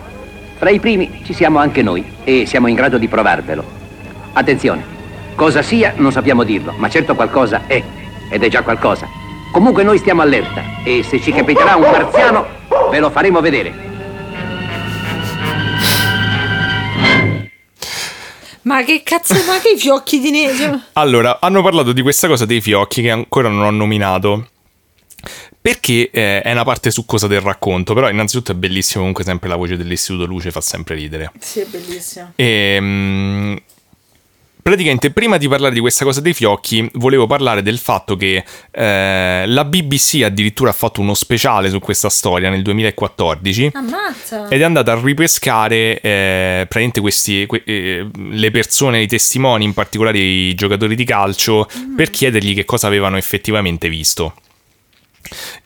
Fra i primi ci siamo anche noi e siamo in grado di provarvelo. Attenzione, cosa sia non sappiamo dirlo, ma certo qualcosa è, ed è già qualcosa. Comunque noi stiamo allerta e se ci capiterà un marziano ve lo faremo vedere. Ma che cazzo, ma che fiocchi di neve? Allora, hanno parlato di questa cosa dei fiocchi che ancora non ho nominato. Perché eh, è una parte succosa del racconto, però innanzitutto è bellissimo comunque sempre la voce dell'Istituto Luce, fa sempre ridere. Sì, è bellissimo. E, mm, praticamente, prima di parlare di questa cosa dei fiocchi, volevo parlare del fatto che eh, la BBC addirittura ha fatto uno speciale su questa storia nel 2014. Ammazza. Ed è andata a ripescare eh, praticamente questi, que- eh, le persone, i testimoni, in particolare i giocatori di calcio, per chiedergli che cosa avevano effettivamente visto.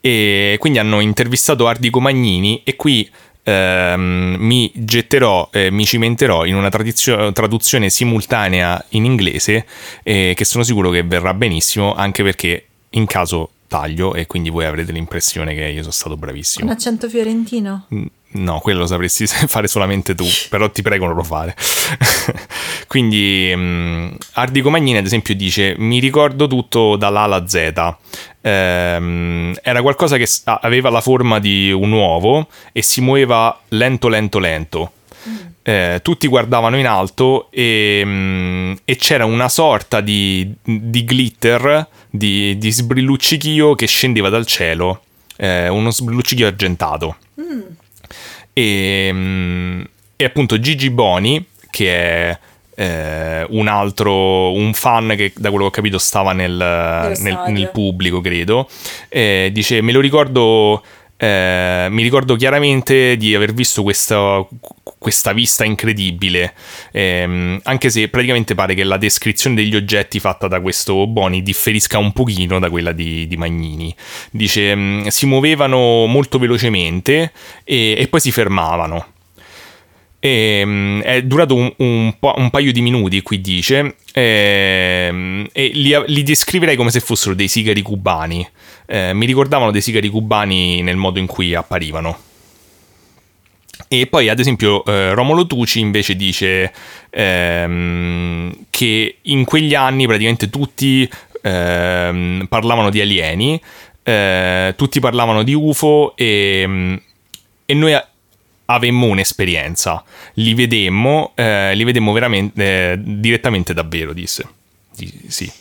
E quindi hanno intervistato Ardico Magnini e qui ehm, mi getterò, eh, mi cimenterò in una tradizio- traduzione simultanea in inglese eh, che sono sicuro che verrà benissimo anche perché in caso taglio e quindi voi avrete l'impressione che io sono stato bravissimo. Un accento fiorentino? Mm, No, quello lo sapresti fare solamente tu, però ti prego non lo fare. Quindi um, Ardico Magnini ad esempio dice mi ricordo tutto dall'A alla Z. Ehm, era qualcosa che aveva la forma di un uovo e si muoveva lento lento lento. Eh, tutti guardavano in alto e, mm, e c'era una sorta di, di glitter, di, di sbrilluccichio che scendeva dal cielo, eh, uno sbrilluccichio argentato. E, mm, e appunto Gigi Boni, che è eh, un altro, un fan che da quello che ho capito stava nel, nel- nel pubblico, credo, eh, dice me lo ricordo, eh, mi ricordo chiaramente di aver visto questa, questa vista incredibile, ehm, anche se praticamente pare che la descrizione degli oggetti fatta da questo Boni differisca un pochino da quella di, di Magnini. Dice mm, si muovevano molto velocemente e, e poi si fermavano. E, mm, è durato un, un un paio di minuti, qui dice, ehm, e li, li descriverei come se fossero dei sigari cubani. Eh, mi ricordavano dei sigari cubani nel modo in cui apparivano. E poi, ad esempio, eh, Romolo Tucci invece dice ehm, che in quegli anni praticamente tutti ehm, parlavano di alieni, eh, tutti parlavano di UFO e, e noi avemmo un'esperienza. Li vedemmo, eh, li vedemmo veramente eh, direttamente davvero, disse. Di- sì.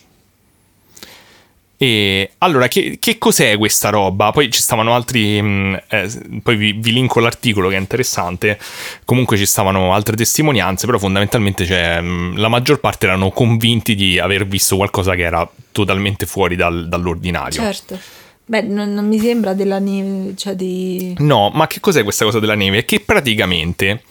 E allora, che, che cos'è questa roba? Poi ci stavano altri. mh, eh, poi vi, vi linko l'articolo che è interessante. Comunque ci stavano altre testimonianze, però fondamentalmente cioè, mh, la maggior parte erano convinti di aver visto qualcosa che era totalmente fuori dal- dall'ordinario. Certo. Beh, non, non mi sembra della neve, cioè di... No, ma che cos'è questa cosa della neve? Che praticamente,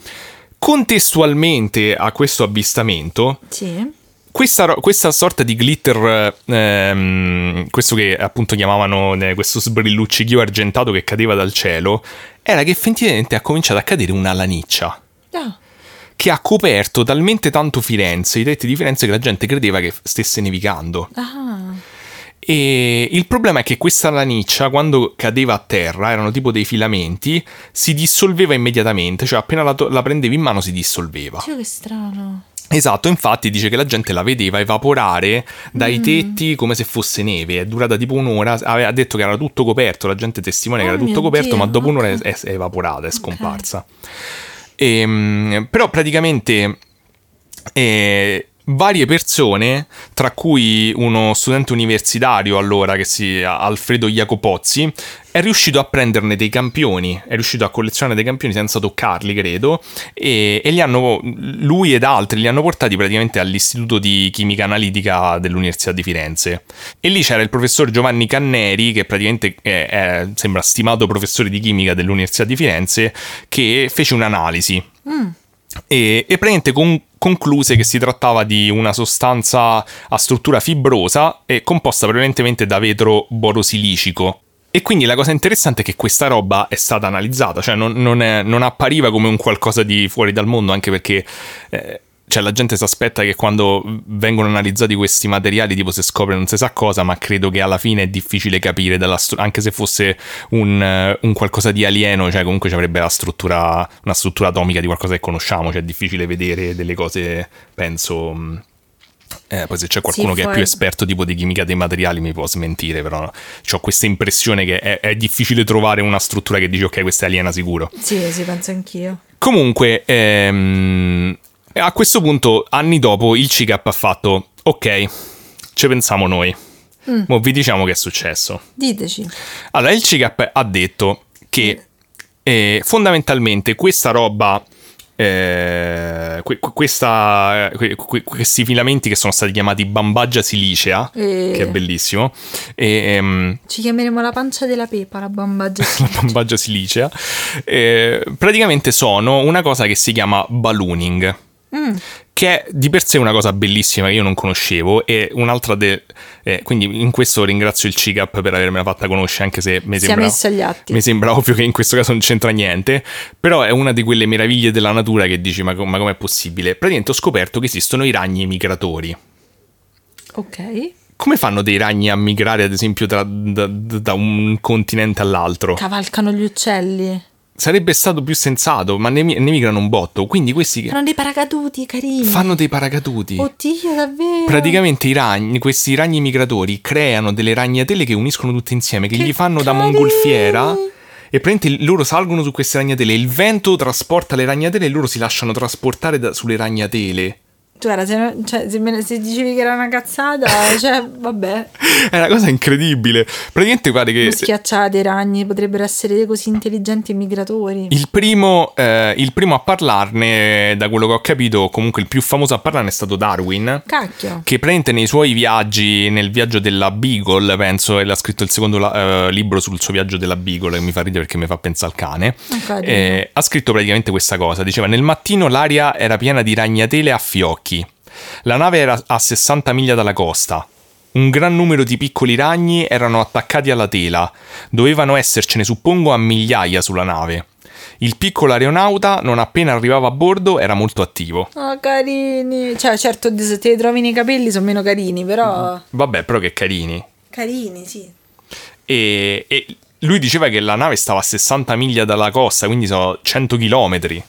contestualmente a questo avvistamento, Sì. questa, questa sorta di glitter, ehm, questo che appunto chiamavano eh, questo sbrilluccichio argentato che cadeva dal cielo, era che effettivamente ha cominciato a cadere una laniccia Ah, che ha coperto talmente tanto Firenze, i tetti di Firenze, che la gente credeva che stesse nevicando. ah. E il problema è che questa laniccia, quando cadeva a terra, erano tipo dei filamenti, si dissolveva immediatamente, cioè appena la, to- la prendevi in mano si dissolveva. Cioè, che strano. Esatto, infatti dice che la gente la vedeva evaporare dai Mm. tetti come se fosse neve. È durata tipo un'ora. Aveva detto che era tutto coperto. La gente testimonia che Oh era tutto mio coperto, Dio, ma dopo un'ora ok. è, è evaporata, è scomparsa. Ehm, però praticamente eh, varie persone, tra cui uno studente universitario allora, che si Alfredo Jacopozzi, è riuscito a prenderne dei campioni, è riuscito a collezionare dei campioni senza toccarli, credo, e, e li hanno, lui ed altri li hanno portati praticamente all'Istituto di Chimica Analitica dell'Università di Firenze. E lì c'era il professor Giovanni Canneri, che praticamente è- è- sembra stimato professore di chimica dell'Università di Firenze, che fece un'analisi e, e praticamente con- concluse che si trattava di una sostanza a struttura fibrosa e composta prevalentemente da vetro borosilicico. E quindi la cosa interessante è che questa roba è stata analizzata, cioè non, non è- non appariva come un qualcosa di fuori dal mondo, anche perché eh, cioè, la gente si aspetta che quando vengono analizzati questi materiali, tipo se scopre non si sa cosa, ma credo che alla fine è difficile capire, dalla stru- anche se fosse un, un qualcosa di alieno, cioè comunque ci avrebbe la struttura, una struttura atomica di qualcosa che conosciamo, cioè è difficile vedere delle cose, penso... mh, eh, poi se c'è qualcuno Sì, che è poi- più esperto tipo di chimica dei materiali mi può smentire, però ho questa impressione che è, è difficile trovare una struttura che dice ok questa è aliena sicuro. Sì, sì, penso anch'io. Comunque, ehm, a questo punto, anni dopo, il CICAP ha fatto ok, ci pensiamo noi. Mo vi diciamo che è successo. Diteci. Allora, il CICAP ha detto che eh, fondamentalmente questa roba, eh, que- que- questa, que- que- questi filamenti che sono stati chiamati bambagia silicea, Eh. che è bellissimo, e, ehm, Ci chiameremo la pancia della pepa, la bambagia. la bambagia silicea, eh, praticamente sono una cosa che si chiama ballooning. Che è di per sé una cosa bellissima che io non conoscevo e un'altra de- eh, quindi in questo ringrazio il CICAP per avermela fatta conoscere anche se mi sembra, messo agli atti. mi sembra ovvio che in questo caso non c'entra niente però è una di quelle meraviglie della natura che dici ma, ma com'è possibile praticamente ho scoperto che esistono i ragni migratori Ok. come fanno dei ragni a migrare ad esempio tra- da, da un continente all'altro? Cavalcano gli uccelli. Sarebbe stato più sensato, ma ne, ne migrano un botto. Quindi questi che Fanno dei paracaduti carini. fanno dei paracaduti. Oddio, davvero. Praticamente i ragni, questi ragni migratori creano delle ragnatele che uniscono tutte insieme, che, Che gli fanno da carini! mongolfiera. E praticamente loro salgono su queste ragnatele. Il vento trasporta le ragnatele e loro si lasciano trasportare da- sulle ragnatele. Guarda, se, cioè, se, me se dicevi che era una cazzata, cioè, vabbè. È una cosa incredibile. Praticamente guarda che. Schiacciate i ragni potrebbero essere così intelligenti e migratori. Il primo, eh, il primo a parlarne, da quello che ho capito, comunque il più famoso a parlarne è stato Darwin. Cacchio. Che praticamente nei suoi viaggi, nel viaggio della Beagle, penso, e l'ha scritto il secondo la- eh, libro sul suo viaggio della Beagle, che mi fa ridere perché mi fa pensare al cane. Eh, ha scritto praticamente questa cosa: diceva, nel mattino l'aria era piena di ragnatele a fiocchi. La nave era a 60 miglia dalla costa. Un gran numero di piccoli ragni erano attaccati alla tela. Dovevano essercene, suppongo, a migliaia sulla nave. Il piccolo aeronauta, non appena arrivava a bordo, era molto attivo. Oh, carini. Cioè, certo, se te li trovi nei capelli sono meno carini, però... Vabbè, però che carini. Carini, sì. E, e lui diceva che la nave stava a 60 miglia dalla costa, quindi sono 100 chilometri.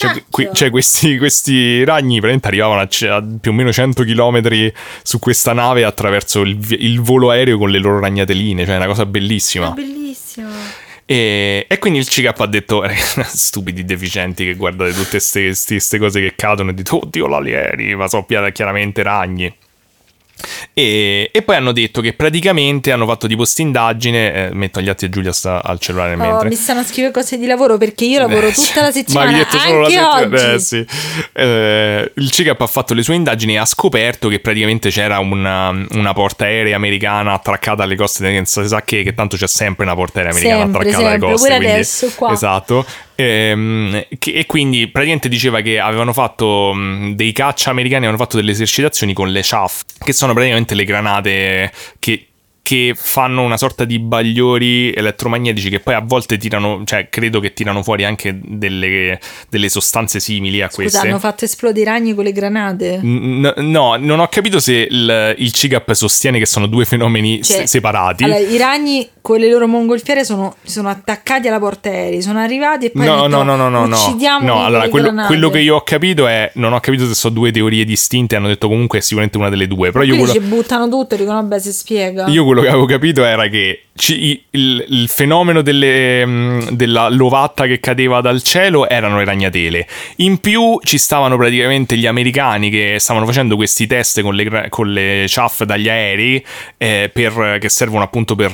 Cioè, qui- cioè, questi, questi ragni praticamente arrivavano a, a più o meno 100 km su questa nave attraverso il, il volo aereo con le loro ragnateline, cioè è una cosa bellissima. È bellissimo. E, e quindi il CICAP ha detto: "Eh, Stupidi deficienti che guardate tutte queste cose che cadono e dite: Oddio, l'alieni, ma so pia- chiaramente ragni. E, e poi hanno detto che praticamente hanno fatto tipo st'indagine. Eh, metto gli atti a Giulia sta al cellulare Oh, mentre. mi stanno a scrivere cose di lavoro perché io lavoro Eh, tutta la ma settimana, hai detto solo la settimana- eh, sì. Eh, il CICAP ha fatto le sue indagini e ha scoperto che praticamente c'era una, una portaerei americana attraccata alle coste non si sa che, che tanto c'è sempre una portaerei americana Sempre, attraccata alle sempre, coste. pure quindi- adesso qua. Esatto. Ehm, che- e quindi praticamente diceva che avevano fatto mh, dei caccia americani, avevano fatto delle esercitazioni con le chaff, che sono praticamente le granate che che fanno una sorta di bagliori elettromagnetici che poi a volte tirano, cioè credo che tirano fuori anche delle, delle sostanze simili a Scusa, queste. hanno fatto esplodere i ragni con le granate? N- no, non ho capito se il, il CIGAP sostiene che sono due fenomeni Cioè, se- separati. Allora, i ragni con le loro mongolfiere sono, sono attaccati alla porta aerei, sono arrivati e poi No, no, no, no, no, no. No, allora quello, quello che io ho capito è non ho capito se sono due teorie distinte, hanno detto comunque è sicuramente una delle due, però io Quindi quello, ci buttano tutto e dicono vabbè si spiega. io quello che avevo capito era che ci- il, il fenomeno delle, mh, della lovatta che cadeva dal cielo erano le ragnatele. In più ci stavano praticamente gli americani che stavano facendo questi test con le, con le chaff dagli aerei eh, per- che servono appunto per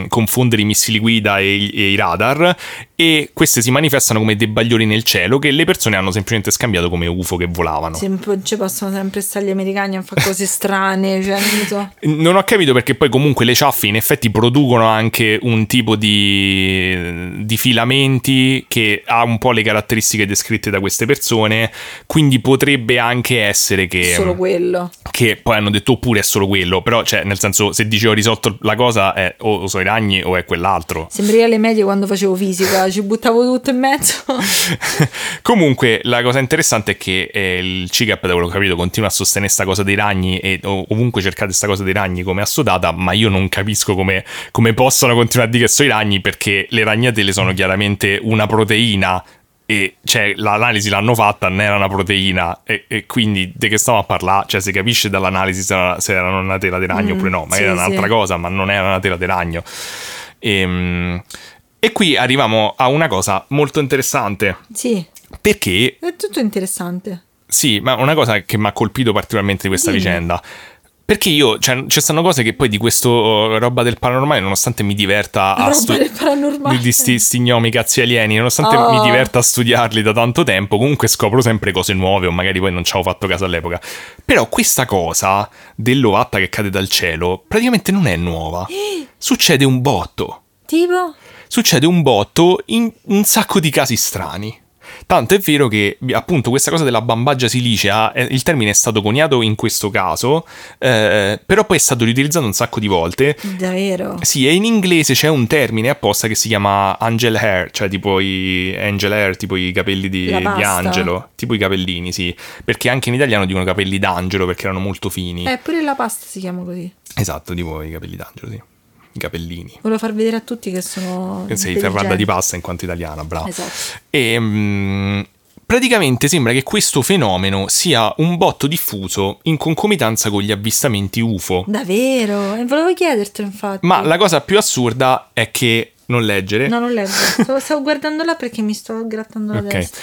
ehm, confondere i missili guida e, i- e i radar e queste si manifestano come dei bagliori nel cielo che le persone hanno semplicemente scambiato come UFO che volavano. Sempre, ci possono sempre stare gli americani a fare cose strane, cioè non so. Non ho capito perché poi comunque le ciaffe in effetti producono anche un tipo di, di filamenti che ha un po' le caratteristiche descritte da queste persone, quindi potrebbe anche essere che, Solo quello. che poi hanno detto oppure è solo quello, però cioè nel senso se dici ho risolto la cosa è o sono i ragni o è quell'altro. Sembri alle medie quando facevo fisica, ci buttavo tutto in mezzo. Comunque, la cosa interessante è che eh, il CIGAP, da quello che ho capito, continua a sostenere questa cosa dei ragni e ov- ovunque cercate questa cosa dei ragni come assodata, ma io non capisco come, come possano continuare a dire che sono i ragni perché le ragnatele sono chiaramente una proteina e cioè l'analisi l'hanno fatta, non era una proteina e, e quindi di che stiamo a parlare? Cioè si capisce dall'analisi se era, se era una tela di ragno Mm, oppure no, magari sì, era un'altra sì. cosa, ma non era una tela di ragno. Ehm, e qui arriviamo a una cosa molto interessante. Sì, Perché è tutto interessante. sì, ma una cosa che mi ha colpito particolarmente di questa Dimmi. vicenda. Perché io, cioè, ci stanno cose che poi di questo uh, roba del paranormale, nonostante mi diverta a Roba stu- del paranormale. di, di sti, sti gnomi cazzi alieni, nonostante Oh. mi diverta a studiarli da tanto tempo, comunque scopro sempre cose nuove o magari poi non ci avevo fatto caso all'epoca. Però questa cosa dell'ovatta che cade dal cielo praticamente non è nuova. Succede un botto. Tipo? Succede un botto in un sacco di casi strani. Tanto è vero che appunto questa cosa della bambagia silicea, eh, il termine è stato coniato in questo caso, eh, però poi è stato riutilizzato un sacco di volte. Davvero? Sì, e in inglese c'è un termine apposta che si chiama angel hair, cioè tipo i angel hair, tipo i capelli di, di angelo, tipo i capellini, sì. Perché anche in italiano dicono capelli d'angelo perché erano molto fini. Eh, pure la pasta si chiama così. Esatto, tipo i capelli d'angelo, sì. I capellini. Volevo far vedere a tutti che sono. Sei intelligenti. ferrata di pasta in quanto italiana, bravo. Esatto. E mm, praticamente sembra che questo fenomeno sia un botto diffuso in concomitanza con gli avvistamenti UFO. Davvero? E volevo chiedertelo, infatti. Ma la cosa più assurda è che non leggere. No, non leggo. Stavo, stavo guardando là perché mi sto grattando la Ok. testa.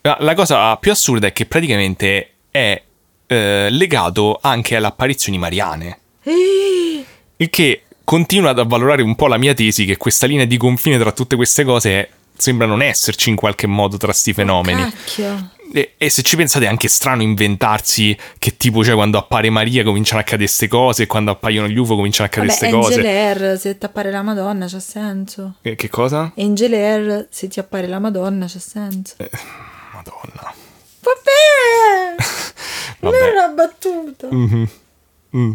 La, la cosa più assurda è che praticamente è eh, legato anche alle apparizioni mariane. Eh, Il che continua ad avvalorare un po' la mia tesi che questa linea di confine tra tutte queste cose sembra non esserci in qualche modo tra sti fenomeni. Cacchio. E, e se ci pensate è anche strano inventarsi che tipo, cioè quando appare Maria cominciano a accadere queste cose e quando appaiono gli UFO cominciano a accadere Vabbè, queste Angel cose. Air, se ti appare la Madonna c'ha senso. Eh, che cosa? Angel Air, se ti appare la Madonna c'ha senso. Eh, Madonna. Vabbè! Non Vabbè. è una battuta. Mhm. Mm.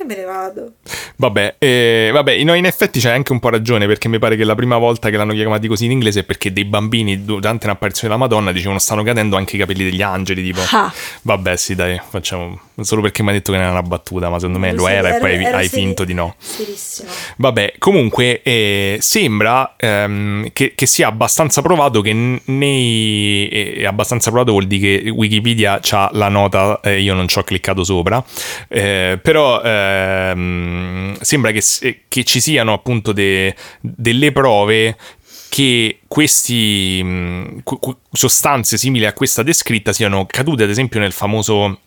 E me ne vado. Vabbè, eh, vabbè, no, in effetti c'hai anche un po' ragione perché mi pare che la prima volta che l'hanno chiamati così in inglese è perché dei bambini durante un'apparizione della Madonna dicevano stanno cadendo anche i capelli degli angeli, tipo. Ah. Vabbè, sì, dai, facciamo solo perché mi ha detto che non era una battuta, ma secondo me lo era e poi hai seri- finto di no. Serissimo. Vabbè, comunque eh, sembra ehm, che, che sia abbastanza provato che nei... È abbastanza provato vuol dire che Wikipedia ha la nota, eh, io non ci ho cliccato sopra, eh, però ehm, sembra che, s- che ci siano appunto de- delle prove che questi mh, qu- qu- sostanze simili a questa descritta siano cadute ad esempio nel famoso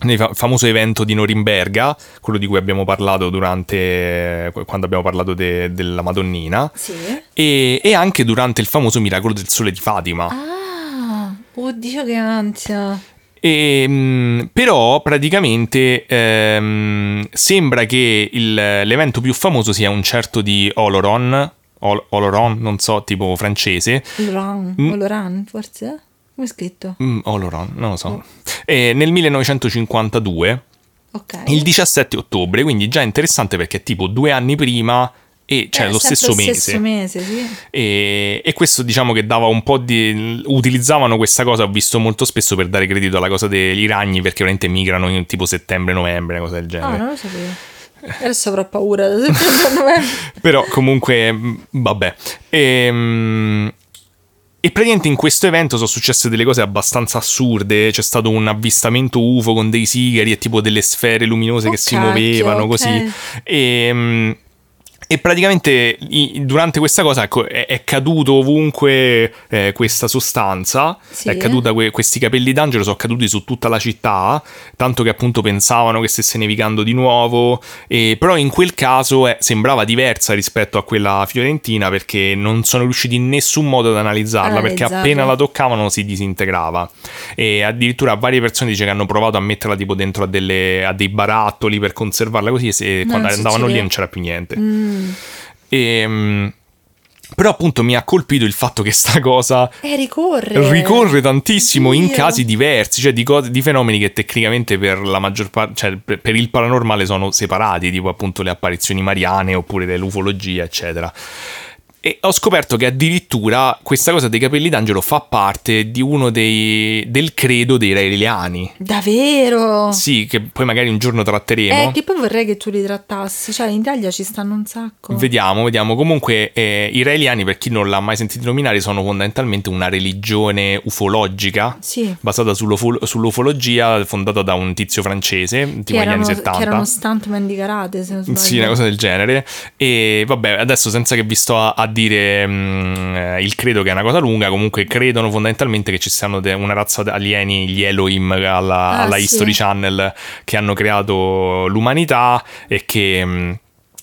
nel fa- famoso evento di Norimberga, quello di cui abbiamo parlato durante quando abbiamo parlato de- della Madonnina, Sì. e, e anche durante il famoso miracolo del sole di Fatima. Ah, oddio che ansia. E, mh, però praticamente ehm, sembra che il- l'evento più famoso sia un certo di Oloron, Ol- Oloron, non so, tipo francese, Loran, Mm. forse? Come è scritto? Mm, Oloron, non lo so. E nel 1952 Ok. il 17 ottobre, quindi già interessante perché è tipo due anni prima e cioè Eh, lo stesso lo mese. stesso mese, sì. E, e questo diciamo che dava un po' di... utilizzavano questa cosa, ho visto molto spesso per dare credito alla cosa dei ragni perché veramente migrano in tipo settembre-novembre, una cosa del genere. Ah, non lo sapevo. Adesso avrò paura da settembre a novembre. Però comunque, mh, vabbè. Ehm, E, praticamente in questo evento sono successe delle cose abbastanza assurde. C'è stato un avvistamento UFO con dei sigari e tipo delle sfere luminose Oh, che si cacchio, muovevano ok. così. E, mh, e praticamente durante questa cosa ecco, è, è caduto ovunque eh, questa sostanza, Sì. è caduta que- questi capelli d'angelo sono caduti su tutta la città, tanto che appunto pensavano che stesse nevicando di nuovo, e, però in quel caso eh, sembrava diversa rispetto a quella fiorentina perché non sono riusciti in nessun modo ad analizzarla, perché Analizzarla. appena la toccavano si disintegrava e addirittura varie persone dice che hanno provato a metterla tipo dentro a, delle- a dei barattoli per conservarla così e se- quando andavano lì non c'era più niente. Mm. E, mm, però appunto mi ha colpito il fatto che sta cosa Eh, ricorre. ricorre tantissimo in Dio. casi diversi, cioè di, cose- di fenomeni che tecnicamente per la maggior parte, cioè per, per il paranormale sono separati, tipo appunto le apparizioni mariane oppure l'ufologia, eccetera. E ho scoperto che addirittura questa cosa dei capelli d'angelo fa parte di uno dei, del credo dei reiliani. Davvero? Sì, che poi magari un giorno tratteremo. Eh, che poi vorrei che tu li trattassi. Cioè, in Italia ci stanno un sacco. Vediamo, vediamo. Comunque, eh, i Raeliani, per chi non l'ha mai sentito nominare, sono fondamentalmente una religione ufologica Sì. basata sull'ufo- sull'ufologia, fondata da un tizio francese, Che tipo negli anni erano, 70. che erano stuntman di karate, se non sbaglio. Sì, una cosa del genere. E vabbè, adesso senza che vi sto a dire mm, eh, il credo che è una cosa lunga, comunque credono fondamentalmente che ci siano de- una razza di alieni, gli Elohim, alla, Ah, alla sì. History Channel, che hanno creato l'umanità e che... mm,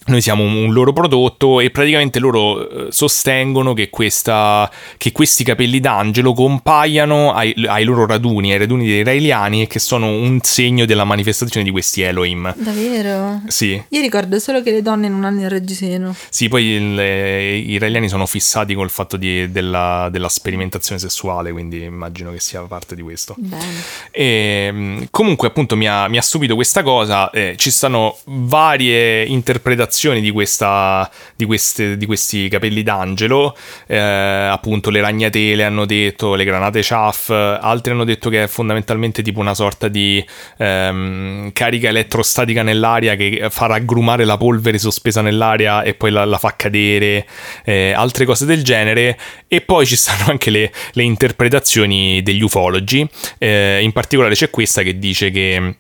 noi siamo un, loro prodotto e praticamente loro eh, sostengono che, questa, che questi capelli d'angelo compaiano ai, ai loro raduni, ai raduni dei raeliani e che sono un segno della manifestazione di questi Elohim. Davvero? Sì, Io ricordo solo che le donne non hanno il reggiseno. sì, poi il- eh, i israeliani sono fissati col fatto di- della, della sperimentazione sessuale, quindi immagino che sia parte di questo. Bene. E, mh, comunque, appunto, mi ha, mi ha stupito questa cosa. eh, ci stanno varie interpretazioni di, questa, di, queste- di questi capelli d'angelo. eh, appunto, le ragnatele hanno detto, le granate chaff. Altri hanno detto che è fondamentalmente tipo una sorta di ehm, carica elettrostatica nell'aria che fa raggrumare la polvere sospesa nell'aria e poi la, la fa cadere. eh, altre cose del genere. E poi ci stanno anche le, le interpretazioni degli ufologi. Eh, in particolare c'è questa che dice che.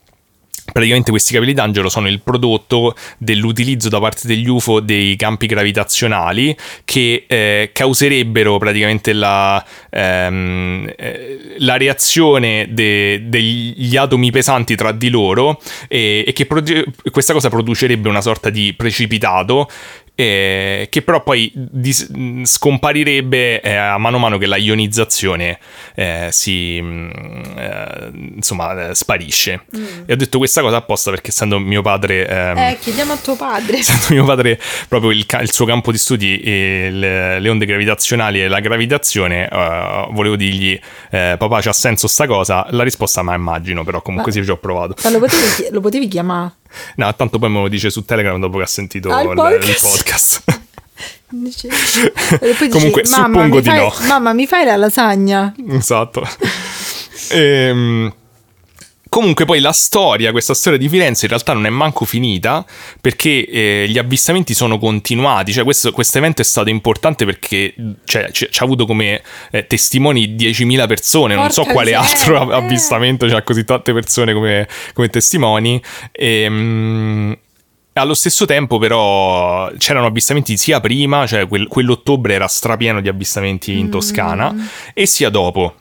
Praticamente questi capelli d'angelo sono il prodotto dell'utilizzo da parte degli UFO dei campi gravitazionali che eh, causerebbero praticamente la, ehm, eh, la reazione de- degli atomi pesanti tra di loro e, e che produ- questa cosa producerebbe una sorta di precipitato eh, che però poi dis- mh, scomparirebbe eh, a mano a mano che la ionizzazione eh, si mh, eh, insomma eh, sparisce e ho detto questa cosa apposta perché essendo mio padre ehm, Eh, chiediamo a tuo padre. essendo mio padre proprio il, ca- il suo campo di studi e le, le onde gravitazionali e la gravitazione eh, volevo dirgli papà c'ha senso sta cosa la risposta ma immagino però comunque Ma- sì ci ho provato Ma lo potevi, chi- lo potevi chiamare? no tanto poi me lo dice su Telegram dopo che ha sentito Ah, il il, il podcast. Dice- e poi Comunque, mamma, suppongo di fai- no." Mamma, mi fai la lasagna? esatto. Ehm, comunque poi la storia, questa storia di Firenze in realtà non è manco finita perché eh, gli avvistamenti sono continuati, cioè questo evento è stato importante perché cioè, ci ha avuto come eh, testimoni 10.000 persone, non so quale altro av- avvistamento c'ha così tante persone come, come testimoni. Ehm, allo stesso tempo, però, c'erano avvistamenti sia prima, cioè quel- quell'ottobre era strapieno di avvistamenti in Toscana, e sia dopo.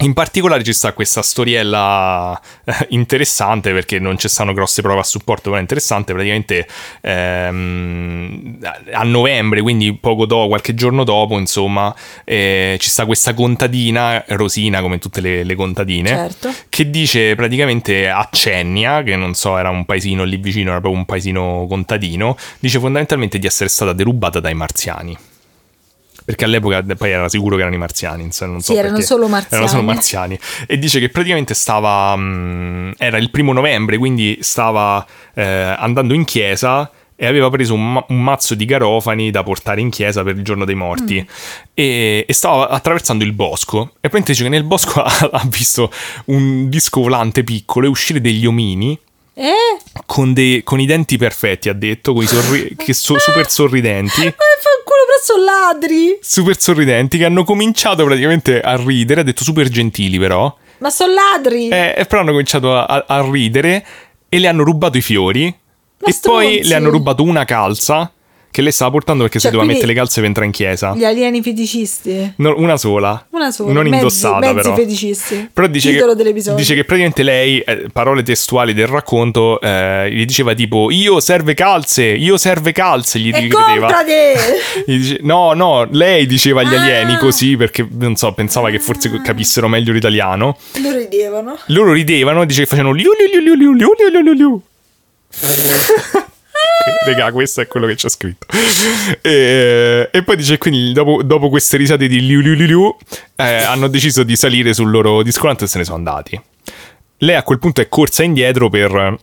In particolare ci sta questa storiella eh, interessante perché non ci stanno grosse prove a supporto, però è interessante. Praticamente ehm, a novembre, quindi poco dopo, qualche giorno dopo, insomma, eh, ci sta questa contadina, Rosina come tutte le, le contadine, Certo. che dice praticamente a Cennia, che non so, era un paesino lì vicino, era proprio un paesino contadino, dice fondamentalmente di essere stata derubata dai marziani. Perché all'epoca poi era sicuro che erano i marziani, non so sì, erano perché. solo marziani. Erano solo marziani. E dice che praticamente stava, mh, era il primo novembre, quindi stava eh, andando in chiesa e aveva preso un, ma- un, mazzo di garofani da portare in chiesa per il giorno dei morti mm. e, e, stava attraversando il bosco e poi dice che nel bosco ha, ha visto un disco volante piccolo e uscire degli omini eh? Con, dei, con, i denti perfetti, ha detto, con i sorri- che so, super sorridenti. Sono ladri! Super sorridenti, che hanno cominciato praticamente a ridere, ha detto super gentili però. Ma sono ladri! Eh, però hanno cominciato a, a, ridere e le hanno rubato i fiori. Ma e stronzi. poi le hanno rubato una calza che lei stava portando perché cioè, si doveva mettere le calze per entrare in chiesa. Gli alieni feticisti? No, una sola. Una sola. Non mezzi, indossata mezzi però. feticisti. Però dice che, dice che, praticamente lei, eh, parole testuali del racconto, eh, gli diceva tipo io serve calze, io serve calze, gli e ripeteva. gli dice, no, no, lei diceva agli ah. alieni così perché, non so, pensava ah. che forse ah. capissero meglio l'italiano. Loro ridevano. Loro ridevano, dice che facevano liu liu liu liu liu liu liu liu Regà, questo è quello che c'è scritto. E, e poi dice: Quindi, dopo, dopo, queste risate di liu liu liu, eh, hanno deciso di salire sul loro discolante e se ne sono andati. Lei a quel punto è corsa indietro per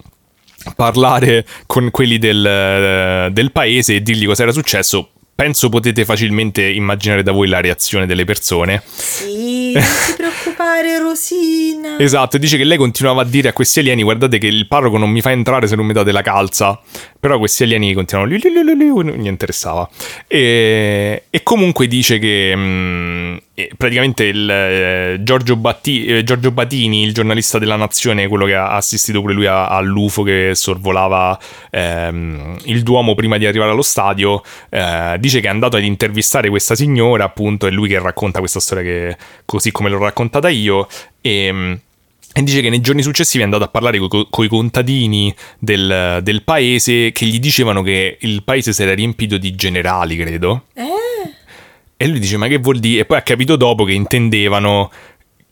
parlare con quelli del, del paese e dirgli cosa era successo penso potete facilmente immaginare da voi la reazione delle persone. Sì, non ti preoccupare, Rosina. esatto, dice che lei continuava a dire a questi alieni: Guardate, che il parroco non mi fa entrare se non mi date la calza. Però questi alieni continuavano, non gli interessava. E, e comunque dice che mh, mm, praticamente il, eh, Giorgio, Batti, eh, Giorgio, Batini, il giornalista della Nazione, quello che ha assistito pure lui all'UFO che sorvolava ehm, il Duomo prima di arrivare allo stadio, eh, dice che è andato ad intervistare questa signora, appunto, è lui che racconta questa storia che, così come l'ho raccontata io. E mm, e dice che nei giorni successivi è andato a parlare con i contadini del, del, paese che gli dicevano che il paese si era riempito di generali, credo. Eh? E lui dice: Ma che vuol dire? E poi ha capito dopo che intendevano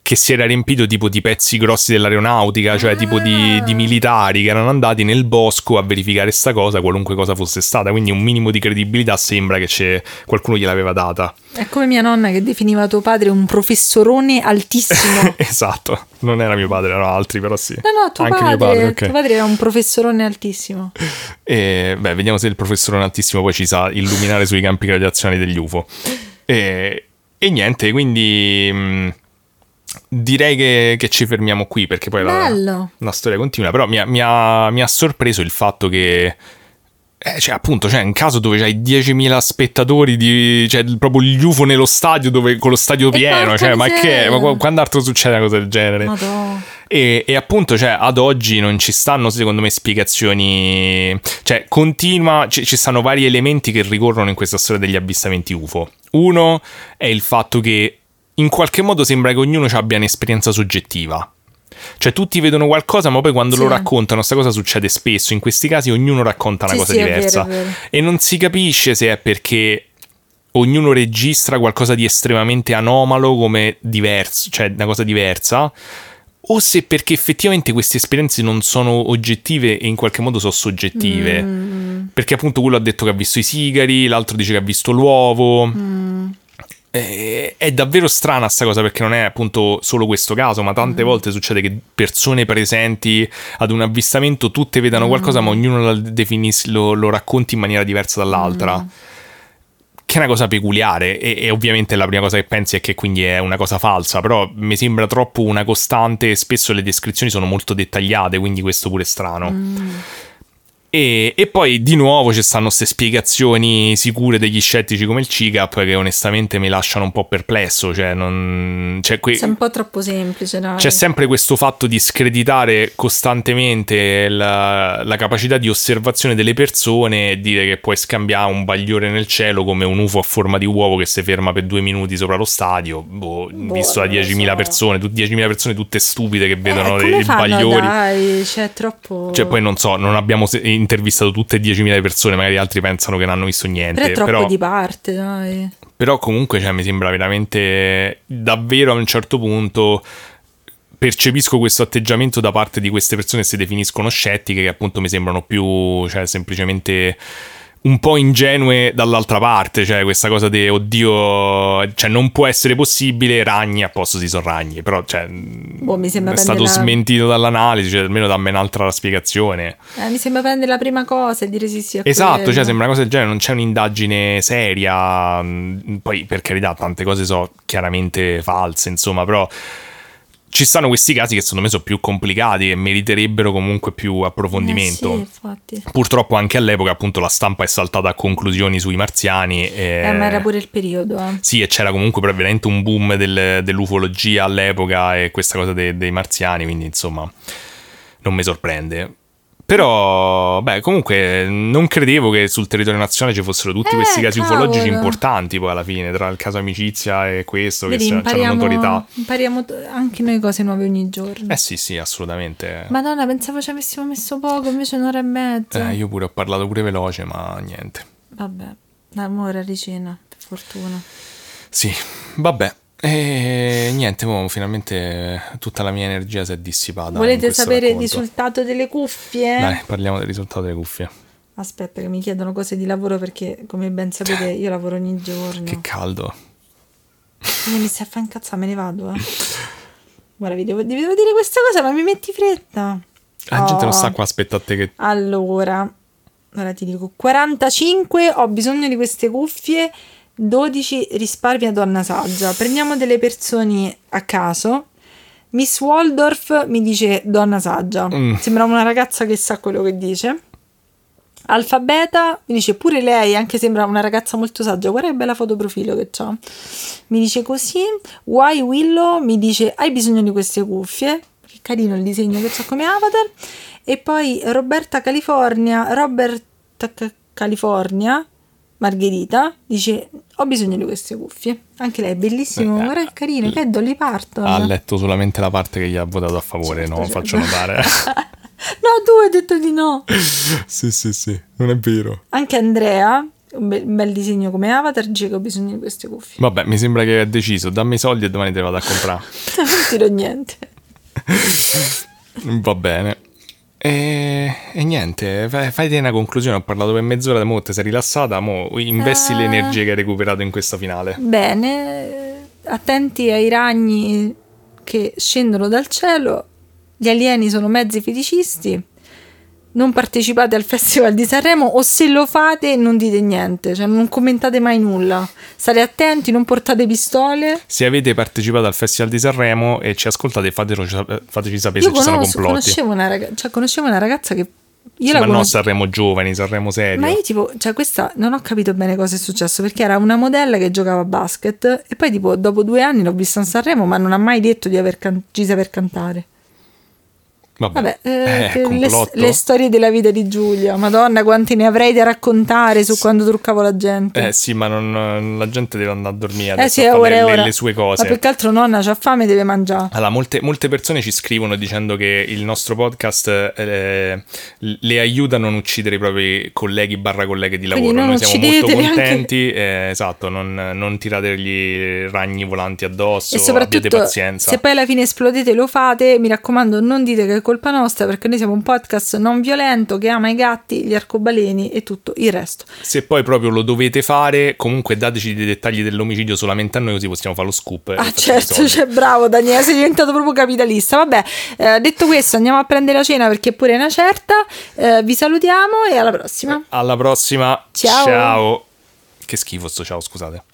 che si era riempito tipo di pezzi grossi dell'aeronautica, cioè ah. tipo di, di, militari che erano andati nel bosco a verificare sta cosa, qualunque cosa fosse stata. Quindi un minimo di credibilità sembra che qualcuno gliel'aveva data. È come mia nonna che definiva tuo padre un professorone altissimo. esatto, non era mio padre, erano altri, però sì. No, no, tuo, Anche padre, mio padre, okay. tuo padre era un professorone altissimo. E beh, vediamo se il professorone altissimo poi ci sa illuminare sui campi gradazionali degli UFO. E, e niente, quindi mh, mm, direi che, che, ci fermiamo qui perché poi la, la, storia continua. Però mi ha, mi, ha, mi ha, sorpreso il fatto che. Eh, cioè, appunto, c'è cioè, un caso dove c'hai 10.000 spettatori, di, cioè proprio gli UFO nello stadio, dove, con lo stadio pieno. Cioè, ma che? Ma quando altro succede una cosa del genere? E, e, appunto, cioè, ad oggi non ci stanno, secondo me, spiegazioni. Cioè, continua, ci, ci stanno vari elementi che ricorrono in questa storia degli avvistamenti UFO. Uno è il fatto che in qualche modo sembra che ognuno abbia un'esperienza soggettiva. Cioè tutti vedono qualcosa, ma poi quando sì. lo raccontano, questa cosa succede spesso. In questi casi ognuno racconta una sì, cosa sì, diversa. È vero, è vero. E non si capisce se è perché ognuno registra qualcosa di estremamente anomalo come diverso, cioè una cosa diversa, o se perché effettivamente queste esperienze non sono oggettive e in qualche modo sono soggettive. Mm. Perché appunto quello ha detto che ha visto i sigari, l'altro dice che ha visto l'uovo. Mm è davvero strana sta cosa perché non è appunto solo questo caso, ma tante mm. volte succede che persone presenti ad un avvistamento tutte vedano mm. qualcosa, ma ognuno definis- lo, lo, racconti in maniera diversa dall'altra. Che è una cosa peculiare, e, e, ovviamente la prima cosa che pensi è che quindi è una cosa falsa, però mi sembra troppo una costante spesso le descrizioni sono molto dettagliate, quindi questo pure è strano. Mm. E, e, poi di nuovo ci stanno queste spiegazioni sicure degli scettici come il CIGAP che onestamente mi lasciano un po' perplesso. Cioè non, cioè que- È un po' troppo semplice. Dai. C'è sempre questo fatto di screditare costantemente la, la, capacità di osservazione delle persone e dire che puoi scambiare un bagliore nel cielo come un UFO a forma di uovo che si ferma per due minuti sopra lo stadio. Boh, boh visto da 10.000 so. persone, 10.000 persone tutte stupide che vedono eh, i bagliori. Dai, cioè, troppo... cioè poi non so, non abbiamo intervistato tutte 10.000 persone, magari altri pensano che non hanno visto niente. Però è troppo però, di parte, dai. Però comunque cioè, mi sembra veramente davvero a un certo punto percepisco questo atteggiamento da parte di queste persone che si definiscono scettiche, che appunto mi sembrano più, cioè, semplicemente un po' ingenue dall'altra parte, cioè questa cosa di oddio, cioè non può essere possibile, ragni a posto si sono ragni, però cioè, Boh, è stato la- smentito dall'analisi, cioè almeno dammi un'altra spiegazione. Eh, mi sembra prendere la prima cosa e dire sì sì Esatto, quello. cioè sembra una cosa del genere, non c'è un'indagine seria, mh, poi per carità tante cose sono chiaramente false, insomma, però ci stanno questi casi che secondo me sono più complicati e meriterebbero comunque più approfondimento. Eh, sì, infatti. Purtroppo anche all'epoca appunto la stampa è saltata a conclusioni sui marziani. E... Eh, ma era pure il periodo, eh. Sì, e c'era comunque veramente un boom del- dell'ufologia all'epoca e questa cosa de- dei marziani, quindi insomma non mi sorprende. Però, beh, comunque non credevo che sul territorio nazionale ci fossero tutti Eh, questi casi cavolo. ufologici importanti poi alla fine, tra il caso amicizia e questo, Vedi, che c'è, impariamo, notorietà. impariamo anche noi cose nuove ogni giorno. Eh sì, sì, assolutamente. Madonna, pensavo ci avessimo messo poco, invece un'ora e mezza. Eh, io pure ho parlato pure veloce, ma niente. Vabbè, l'amore a ricena, per fortuna. Sì, vabbè. E niente, mo, finalmente tutta la mia energia si è dissipata. Volete sapere il racconto. risultato delle cuffie? Dai, parliamo del risultato delle cuffie. Aspetta, che mi chiedono cose di lavoro perché, come ben sapete, io lavoro ogni giorno. Che caldo. Quindi mi stai a fare incazzare, me ne vado, eh. Guarda, vi devo, vi devo dire questa cosa, ma mi metti fretta. La gente non Oh. sta qua a aspettare te che... Allora, ora ti dico 45, ho bisogno di queste cuffie, 12 risparmia donna saggia. Prendiamo delle persone a caso. Miss Waldorf mi dice donna saggia. Mm. Sembra una ragazza che sa quello che dice. Alfabeta mi dice pure lei, anche sembra una ragazza molto saggia. Guarda che bella foto profilo che c'ha. Mi dice così. Why Willow mi dice hai bisogno di queste cuffie. Che carino il disegno che c'ha come avatar. E poi Roberta California, Robert Ca- California, Margherita, dice ho bisogno di queste cuffie. Anche lei è bellissimo, Eh, guarda che carino, che è Dolly Parton. Ha letto solamente la parte che gli ha votato a favore, Certo, no? certo. Faccio notare. No, tu hai detto di no. sì, sì, sì, non è vero. Anche Andrea, un bel, un bel disegno come avatar, dice che ho bisogno di queste cuffie. Vabbè, mi sembra che hai deciso. Dammi i soldi e domani te le vado a comprare. non tiro niente. Va bene. E, e niente, fai, fai una conclusione. Ho parlato per mezz'ora, mo te sei rilassata. Mo investi Ah. le energie che hai recuperato in questa finale. Bene, attenti ai ragni che scendono dal cielo. Gli alieni sono mezzi felicisti. Non partecipate al Festival di Sanremo o se lo fate non dite niente, cioè non commentate mai nulla. State attenti, non portate pistole. Se avete partecipato al Festival di Sanremo e ci ascoltate, fatelo- fateci sapere Io se ci sono complotti. conoscevo, una raga- cioè, conoscevo una ragazza che io Sì, ma no conosco. Sanremo giovani, Sanremo serio. Ma io tipo, cioè questa non ho capito bene cosa è successo perché era una modella che giocava a basket e poi tipo dopo due anni l'ho vista a Sanremo ma non ha mai detto di, aver can- di saper cantare. Vabbè, Vabbè, eh, Eh, le, le storie della vita di Giulia, madonna quanti ne avrei da raccontare su quando truccavo la gente. Eh sì, ma non- la gente deve andare a dormire Eh sì, a ora, le, ora. le sue cose. Ma più che altro nonna c'ha fame e deve mangiare. Allora, molte, molte persone ci scrivono dicendo che il nostro podcast eh, le aiuta a non uccidere i propri colleghi barra colleghe di lavoro. Noi siamo molto uccideteli anche- contenti, eh, esatto, non, non tirategli ragni volanti addosso, E abbiate soprattutto, pazienza. se poi alla fine esplodete, lo fate. Mi raccomando, non dite che colpa nostra, perché noi siamo un podcast non violento che ama i gatti, gli arcobaleni e tutto il resto. Se poi proprio lo dovete fare, comunque dateci dei dettagli dell'omicidio solamente a noi, così possiamo fare lo scoop. Ah, certo, cioè, bravo Daniele, sei diventato proprio capitalista. Vabbè, eh, detto questo, andiamo a prendere la cena perché pure è una certa. Eh, vi salutiamo e alla prossima. Alla prossima. Ciao. Ciao. Che schifo sto ciao, scusate.